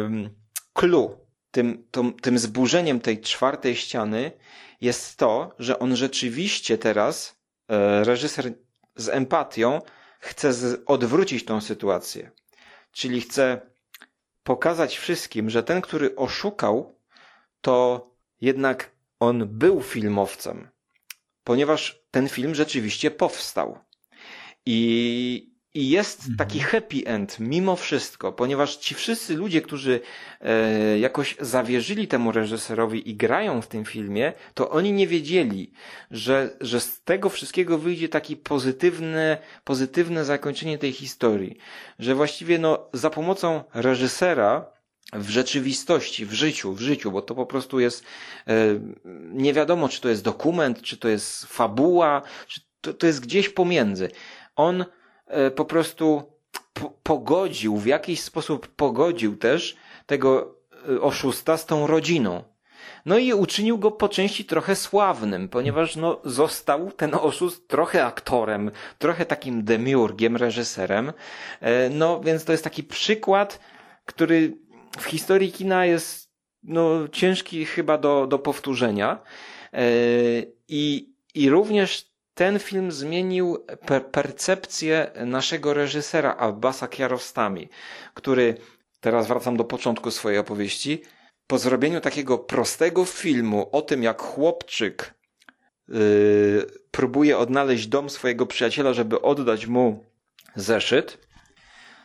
um, clue, tym, tym, tym zburzeniem tej czwartej ściany jest to, że on rzeczywiście teraz, e, reżyser z empatią, chce odwrócić tą sytuację. Czyli chce pokazać wszystkim, że ten, który oszukał, to jednak on był filmowcem, ponieważ ten film rzeczywiście powstał. I, i jest mhm. taki happy end mimo wszystko, ponieważ ci wszyscy ludzie, którzy e, jakoś zawierzyli temu reżyserowi i grają w tym filmie, to oni nie wiedzieli, że, że z tego wszystkiego wyjdzie taki pozytywne, pozytywne zakończenie tej historii. Że właściwie no, za pomocą reżysera w rzeczywistości, w życiu, w życiu, bo to po prostu jest, e, nie wiadomo, czy to jest dokument, czy to jest fabuła, czy to, to jest gdzieś pomiędzy. On po prostu pogodził, w jakiś sposób pogodził też tego e, oszusta z tą rodziną. No i uczynił go po części trochę sławnym, ponieważ no, został ten oszust trochę aktorem, trochę takim demiurgiem, reżyserem. No więc to jest taki przykład, który w historii kina jest no, ciężki chyba do, do powtórzenia. E, I, I również ten film zmienił per percepcję naszego reżysera Abbasa Kiarostami, który, teraz wracam do początku swojej opowieści, po zrobieniu takiego prostego filmu o tym, jak chłopczyk yy, próbuje odnaleźć dom swojego przyjaciela, żeby oddać mu zeszyt,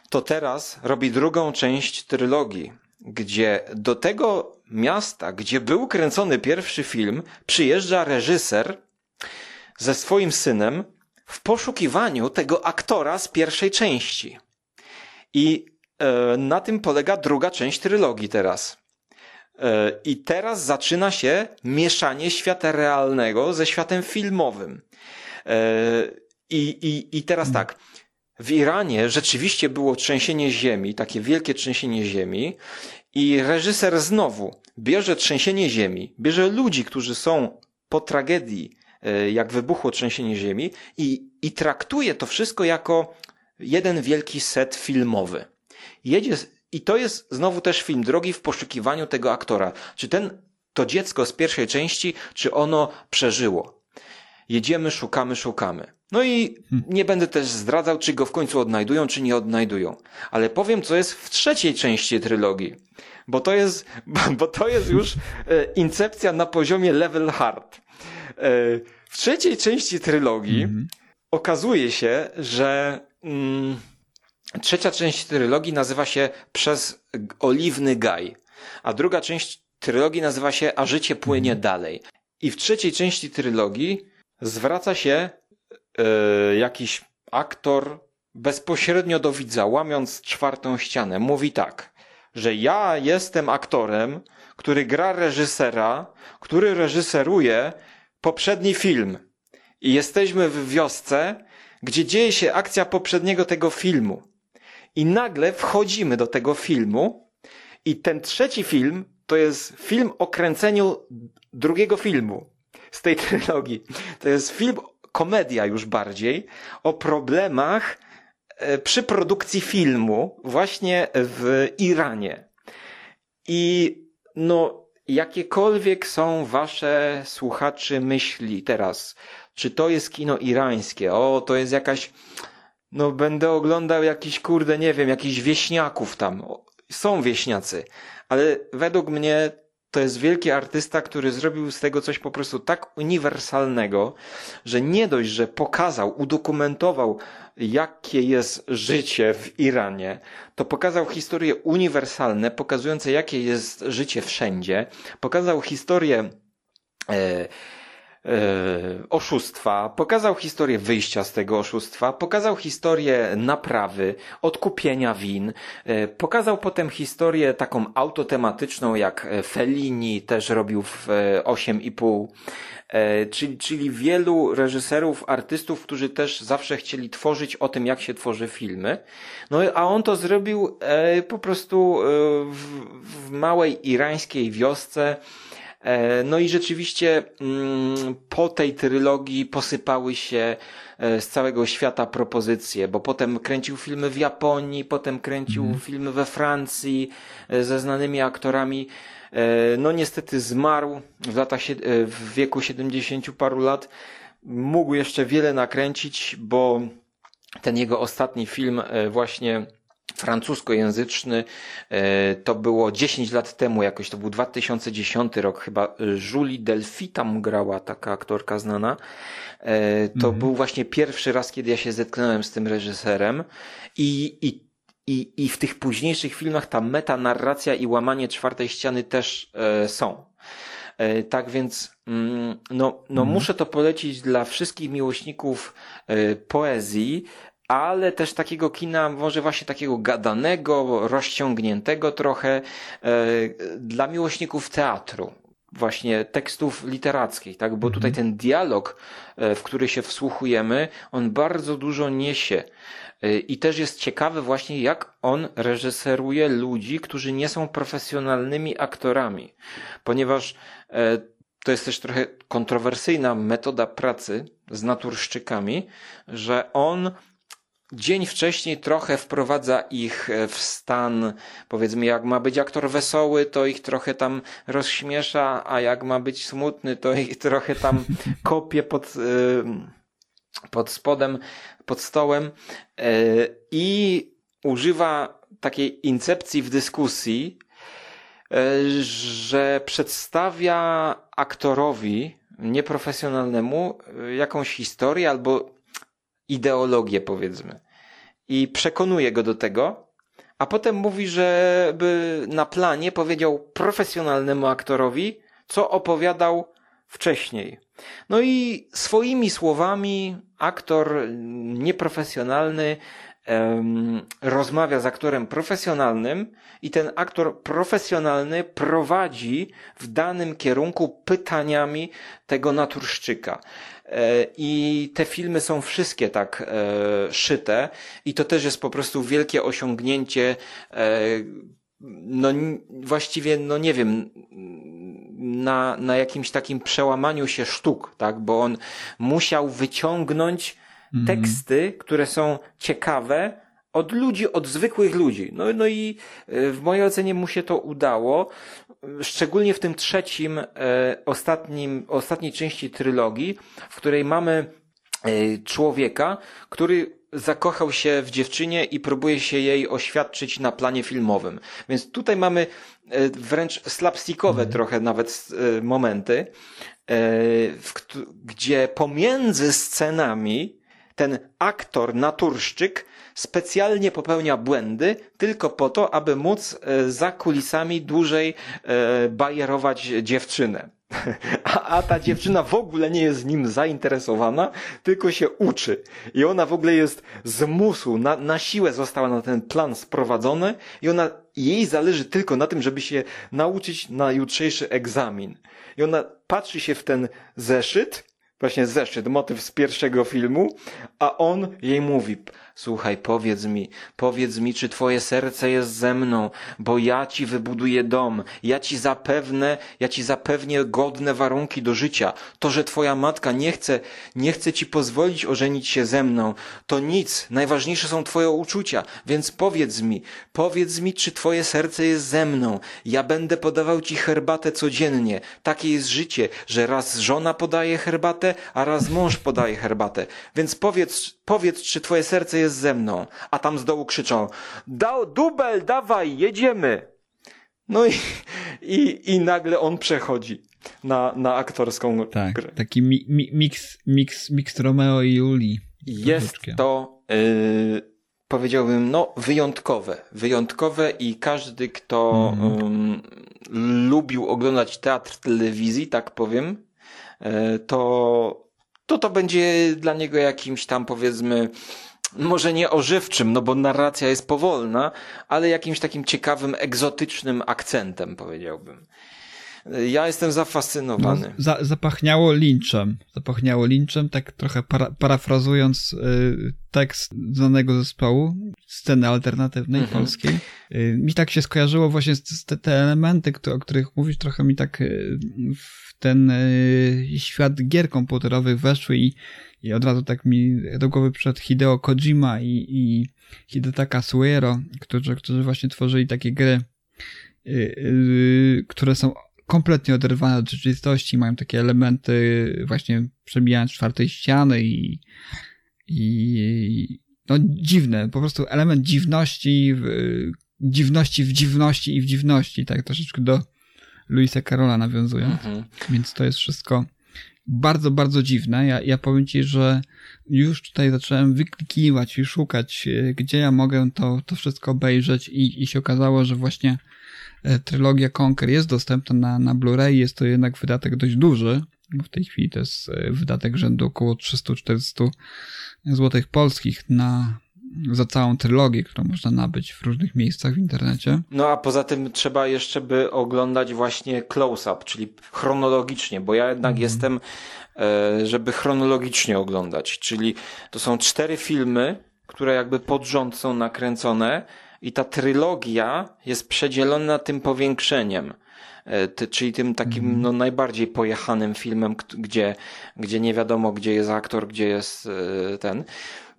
to teraz robi drugą część trylogii, gdzie do tego miasta, gdzie był kręcony pierwszy film, przyjeżdża reżyser ze swoim synem w poszukiwaniu tego aktora z pierwszej części. I e, na tym polega druga część trylogii teraz. E, I teraz zaczyna się mieszanie świata realnego ze światem filmowym. E, I, i, i teraz tak. W Iranie rzeczywiście było trzęsienie ziemi, takie wielkie trzęsienie ziemi i reżyser znowu bierze trzęsienie ziemi, bierze ludzi, którzy są po tragedii, jak wybuchło trzęsienie ziemi i, i traktuje to wszystko jako jeden wielki set filmowy. Jedzie, i to jest znowu też film drogi w poszukiwaniu tego aktora. Czy ten, to dziecko z pierwszej części, czy ono przeżyło? Jedziemy, szukamy, szukamy. No i nie będę też zdradzał, czy go w końcu odnajdują, czy nie odnajdują. Ale powiem, co jest w trzeciej części trylogii. Bo to jest, bo to jest już e, incepcja na poziomie level hard. E, w trzeciej części trylogii mm okazuje się, że mm, trzecia część trylogii nazywa się Przez Oliwny Gaj, a druga część trylogii nazywa się A życie płynie mm dalej. I w trzeciej części trylogii zwraca się e, jakiś aktor bezpośrednio do widza, łamiąc czwartą ścianę. Mówi tak, że ja jestem aktorem, który gra reżysera, który reżyseruje poprzedni film. I jesteśmy w wiosce, gdzie dzieje się akcja poprzedniego tego filmu. I nagle wchodzimy do tego filmu i ten trzeci film to jest film o kręceniu drugiego filmu z tej trylogii. To jest film, komedia już bardziej, o problemach e, przy produkcji filmu właśnie w Iranie. I no, jakiekolwiek są wasze słuchaczy myśli teraz, czy to jest kino irańskie, o, to jest jakaś, no będę oglądał jakiś, kurde, nie wiem, jakichś wieśniaków tam. Są wieśniacy, ale według mnie to jest wielki artysta, który zrobił z tego coś po prostu tak uniwersalnego, że nie dość, że pokazał, udokumentował, jakie jest życie w Iranie, to pokazał historie uniwersalne, pokazujące, jakie jest życie wszędzie, pokazał historię e, oszustwa, pokazał historię wyjścia z tego oszustwa, pokazał historię naprawy, odkupienia win, e, pokazał potem historię taką autotematyczną, jak Fellini też robił w 8,5 E, czyli, czyli wielu reżyserów, artystów, którzy też zawsze chcieli tworzyć o tym, jak się tworzy filmy. No a on to zrobił e, po prostu e, w, w małej irańskiej wiosce. No i rzeczywiście mm, po tej trylogii posypały się z całego świata propozycje, bo potem kręcił filmy w Japonii, potem kręcił mm. filmy we Francji ze znanymi aktorami. E, no niestety zmarł w latach, e, w wieku 70 paru lat. Mógł jeszcze wiele nakręcić, bo ten jego ostatni film e, właśnie francuskojęzyczny to było 10 lat temu jakoś, to był 2010 rok chyba Julie Delphi tam grała taka aktorka znana to mhm. był właśnie pierwszy raz kiedy ja się zetknąłem z tym reżyserem i, i i, I w tych późniejszych filmach ta metanarracja i łamanie czwartej ściany też e, są. E, tak więc, mm, no, no mhm. muszę to polecić dla wszystkich miłośników e, poezji, ale też takiego kina, może właśnie takiego gadanego, rozciągniętego trochę, e, dla miłośników teatru właśnie tekstów literackich, tak? Bo tutaj mhm. ten dialog, e, w który się wsłuchujemy, on bardzo dużo niesie. E, I też jest ciekawe właśnie, jak on reżyseruje ludzi, którzy nie są profesjonalnymi aktorami. Ponieważ to jest też trochę kontrowersyjna metoda pracy z naturszczykami, że on dzień wcześniej trochę wprowadza ich e, w stan, powiedzmy, jak ma być aktor wesoły, to ich trochę tam rozśmiesza, a jak ma być smutny, to ich trochę tam kopie pod, e, pod spodem, pod stołem e, i używa takiej incepcji w dyskusji, że przedstawia aktorowi nieprofesjonalnemu jakąś historię albo ideologię, powiedzmy. I przekonuje go do tego, a potem mówi, żeby na planie powiedział profesjonalnemu aktorowi, co opowiadał wcześniej. No i swoimi słowami aktor nieprofesjonalny rozmawia z aktorem profesjonalnym i ten aktor profesjonalny prowadzi w danym kierunku pytaniami tego naturszczyka. E, I te filmy są wszystkie tak e, szyte i to też jest po prostu wielkie osiągnięcie e, no właściwie, no nie wiem, na, na jakimś takim przełamaniu się sztuk, tak? Bo on musiał wyciągnąć mhm. teksty, które są ciekawe, od ludzi, od zwykłych ludzi. No, no i w mojej ocenie mu się to udało szczególnie w tym trzecim, e, ostatnim, ostatniej części trylogii, w której mamy e, człowieka, który zakochał się w dziewczynie i próbuje się jej oświadczyć na planie filmowym. Więc tutaj mamy e, wręcz slapstickowe mm. trochę nawet momenty, gdzie pomiędzy scenami ten aktor, naturszczyk specjalnie popełnia błędy tylko po to, aby móc e, za kulisami dłużej e, bajerować dziewczynę. A, a, ta dziewczyna w ogóle nie jest nim zainteresowana, tylko się uczy. I ona w ogóle jest z musu, na, na siłę została na ten plan sprowadzona i ona, jej zależy tylko na tym, żeby się nauczyć na jutrzejszy egzamin. I ona patrzy się w ten zeszyt, właśnie zeszyt, motyw z pierwszego filmu, a on jej mówi, Słuchaj, powiedz mi, powiedz mi, czy twoje serce jest ze mną, bo ja ci wybuduję dom, ja ci zapewne, ja ci zapewnię godne warunki do życia. To, że twoja matka nie chce, nie chce ci pozwolić ożenić się ze mną, to nic. Najważniejsze są twoje uczucia, więc powiedz mi, powiedz mi, czy twoje serce jest ze mną. Ja będę podawał ci herbatę codziennie. Takie jest życie, że raz żona podaje herbatę, a raz mąż podaje herbatę. Więc powiedz, powiedz, czy twoje serce jest ze mną. A tam z dołu krzyczą, da, dubel, dawaj, jedziemy. No i, i, i nagle on przechodzi na, na aktorską tak, grę. Taki mi, mi, mix, mix, mix Romeo i Julii. Jest to, yy, powiedziałbym, no, wyjątkowe. Wyjątkowe i każdy, kto mm. lubił oglądać teatr telewizji, tak powiem, e, to, to to będzie dla niego jakimś tam powiedzmy może nie ożywczym, no bo narracja jest powolna, ale jakimś takim ciekawym, egzotycznym akcentem, powiedziałbym. Ja jestem zafascynowany. No, za, zapachniało linczem. Zapachniało linczem, tak trochę para, parafrazując y, tekst znanego zespołu, sceny alternatywnej mhm. polskiej. Y, mi tak się skojarzyło właśnie z, te, te, elementy, o których mówisz, trochę mi tak y, w ten y, świat gier komputerowych weszły i, i od razu tak mi do głowy przyszedł Hideo Kojima i, i Hidetaka Suero, którzy, którzy właśnie tworzyli takie gry, y, y, które są kompletnie oderwane od rzeczywistości, mają takie elementy właśnie przebijania czwartej ściany i, i no dziwne, po prostu element dziwności, w, dziwności w dziwności i w dziwności, tak troszeczkę do Luisa Carola nawiązując. Mhm. Więc to jest wszystko bardzo, bardzo dziwne. Ja, ja powiem ci, że już tutaj zacząłem wyklikiwać i szukać, gdzie ja mogę to, to wszystko obejrzeć i, i się okazało, że właśnie trylogia Conquer jest dostępna na, na Blu-ray. Jest to jednak wydatek dość duży, bo w tej chwili to jest e, wydatek rzędu około 300-400 złotych polskich na, za całą trylogię, którą można nabyć w różnych miejscach w internecie. No a poza tym trzeba jeszcze by oglądać właśnie close-up, czyli chronologicznie, bo ja jednak mm. jestem, e, żeby chronologicznie oglądać, czyli to są cztery filmy, które jakby pod rząd są nakręcone i ta trylogia jest przedzielona tym powiększeniem. E, czyli tym takim mhm. no, najbardziej pojechanym filmem, gdzie, gdzie nie wiadomo, gdzie jest aktor, gdzie jest e, ten.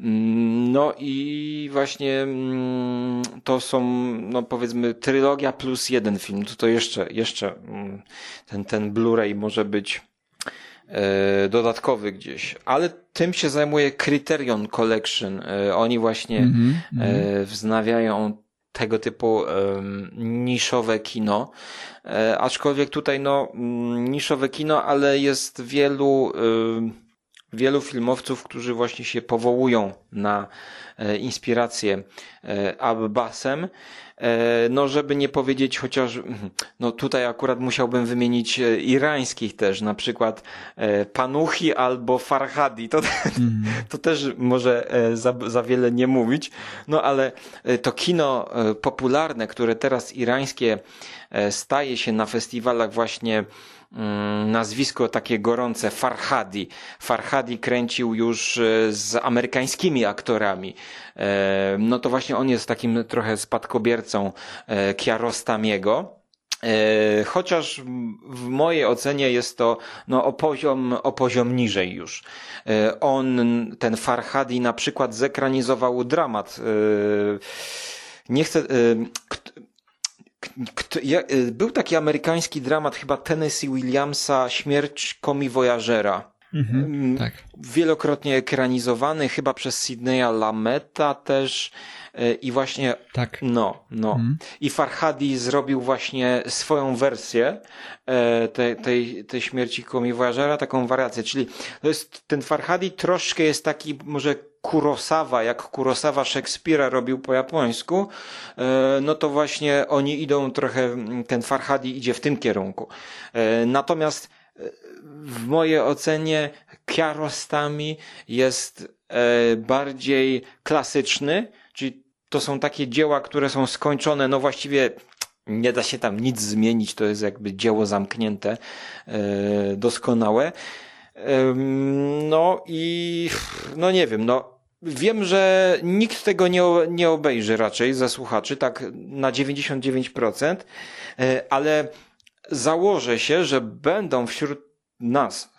Mm, no i właśnie mm, to są, no powiedzmy, trylogia plus jeden film. To, to jeszcze, jeszcze mm, ten, ten Blu-ray może być dodatkowy gdzieś, ale tym się zajmuje Criterion Collection. Oni właśnie mm -hmm. wznawiają tego typu niszowe kino. E, aczkolwiek tutaj no niszowe kino, ale jest wielu wielu filmowców, którzy właśnie się powołują na e, inspirację e, Abbasem. E, no, żeby nie powiedzieć chociaż, no tutaj akurat musiałbym wymienić irańskich też, na przykład Panuchi albo Farhadi. To, mm. to też może za, za wiele nie mówić, no ale to kino popularne, które teraz irańskie staje się na festiwalach właśnie Mm, nazwisko takie gorące Farhadi. Farhadi kręcił już e, z amerykańskimi aktorami. E, no to właśnie on jest takim trochę spadkobiercą e, Kiarostamiego. Chociaż w mojej ocenie jest to no, o, poziom, o poziom niżej już. On, ten Farhadi na przykład zekranizował dramat. Nie chcę, Y, był taki amerykański dramat chyba Tennessee Williamsa Śmierć komi Voyagera. Mhm, mm, tak. Wielokrotnie ekranizowany, chyba przez Sydneya Lameta też. Y, I właśnie. Tak. No, no. Mhm. I Farhadi zrobił właśnie swoją wersję e, tej, tej, tej śmierci Komi Voyagera, taką wariację. Czyli to jest, ten Farhadi troszkę jest taki, może Kurosawa, jak Kurosawa Szekspira robił po japońsku, e, no to właśnie oni idą trochę, ten Farhadi idzie w tym kierunku. E, natomiast e, w mojej ocenie Kiarostami jest bardziej klasyczny, czyli to są takie dzieła, które są skończone, no właściwie nie da się tam nic zmienić, to jest jakby dzieło zamknięte, doskonałe. No i no nie wiem, no Wiem, że nikt tego nie, nie obejrzy raczej za słuchaczy, tak na 99%, e, ale założę się, że będą wśród nas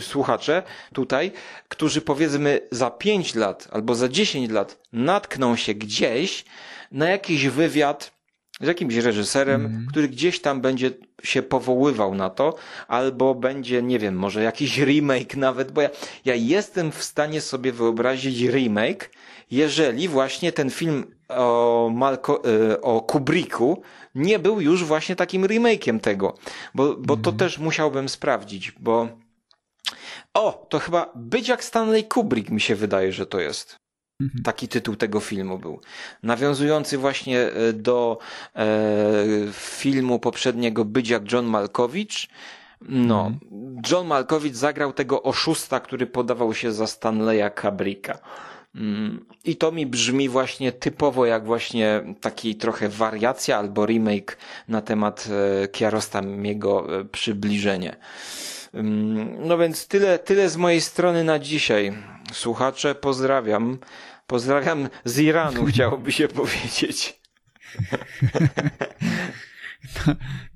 słuchacze tutaj, którzy powiedzmy za 5 lat albo za 10 lat natkną się gdzieś na jakiś wywiad z jakimś reżyserem, mm. który gdzieś tam będzie się powoływał na to, albo będzie, nie wiem, może jakiś remake nawet, bo ja, ja jestem w stanie sobie wyobrazić remake, jeżeli właśnie ten film o, e, o Kubricku nie był już właśnie takim remake'iem tego, bo, bo mm. to też musiałbym sprawdzić, bo o, to chyba Być jak Stanley Kubrick mi się wydaje, że to jest. Mhm. Taki tytuł tego filmu był. Nawiązujący właśnie e, do e, filmu poprzedniego Być jak John Malkowicz. No, John Malkowicz zagrał tego oszusta, który podawał się za Stanleya Kubricka. Mm, I to mi brzmi właśnie typowo jak właśnie taki trochę wariacja albo remake na temat e, Kiarostamiego e, przybliżenie. Mm, no więc tyle, tyle z mojej strony na dzisiaj. Słuchacze, pozdrawiam. Pozdrawiam z Iranu, chciałoby się powiedzieć.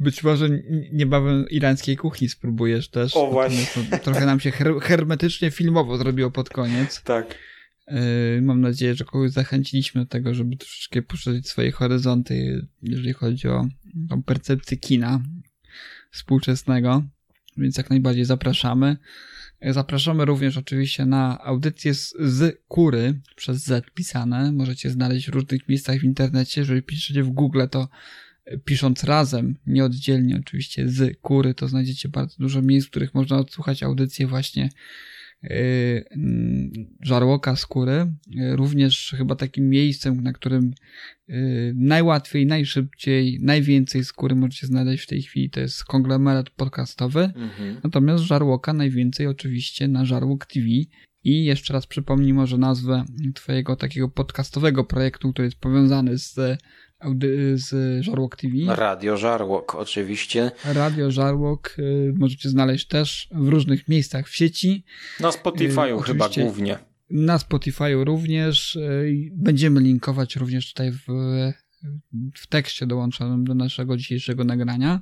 Być może niebawem irańskiej kuchni spróbujesz też. O właśnie. trochę nam się her hermetycznie filmowo zrobiło pod koniec. Tak. Yy, mam nadzieję, że kogoś zachęciliśmy do tego, żeby troszeczkę poszerzyć swoje horyzonty, jeżeli chodzi o, o percepcję kina współczesnego. Więc jak najbardziej zapraszamy. Zapraszamy również oczywiście na audycje z, z Kury przez Z pisane. Możecie znaleźć w różnych miejscach w internecie. Jeżeli piszecie w Google, to pisząc razem, nieoddzielnie oczywiście z Kury, to znajdziecie bardzo dużo miejsc, w których można odsłuchać audycje właśnie żarłoka skóry. Y, również chyba takim miejscem, na którym y, najłatwiej, najszybciej, najwięcej skóry możecie znaleźć w tej chwili, to jest konglomerat podcastowy. Mhm. Natomiast żarłoka najwięcej oczywiście na Żarłok TV. I jeszcze raz przypomnij może nazwę twojego takiego podcastowego projektu, który jest powiązany z z Żarłok TV. Radio Żarłok, oczywiście. Radio Żarłok y, możecie znaleźć też w różnych miejscach w sieci. Na Spotify'u y, chyba głównie. Na Spotify'u również. Y, będziemy linkować również tutaj w, w tekście dołączonym do naszego dzisiejszego nagrania.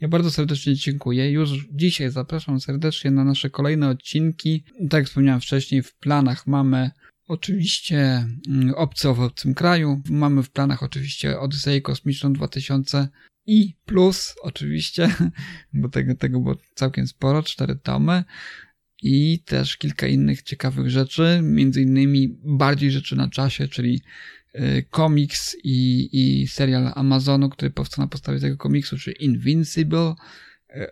Ja bardzo serdecznie dziękuję. Już dzisiaj zapraszam serdecznie na nasze kolejne odcinki. Tak jak wspomniałem wcześniej, w planach mamy Oczywiście mm, obce w obcym kraju. Mamy w planach oczywiście Odyseję Kosmiczną 2000 i plus oczywiście, bo tego, tego było całkiem sporo, cztery tomy i też kilka innych ciekawych rzeczy, między innymi bardziej rzeczy na czasie, czyli y, komiks i, i serial Amazonu, który powstał na podstawie tego komiksu, czyli Invincible,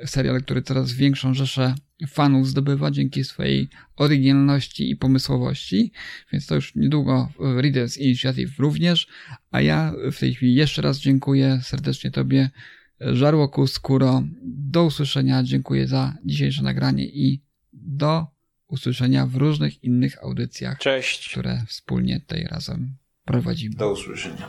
y, serial, który coraz większą rzeszę fanów zdobywa dzięki swojej oryginalności i pomysłowości, więc to już niedługo Readers Initiative również, a ja w tej chwili jeszcze raz dziękuję serdecznie Tobie, Żarłoku Skóro, do usłyszenia, dziękuję za dzisiejsze nagranie i do usłyszenia w różnych innych audycjach, Cześć. które wspólnie tutaj razem prowadzimy. Do usłyszenia.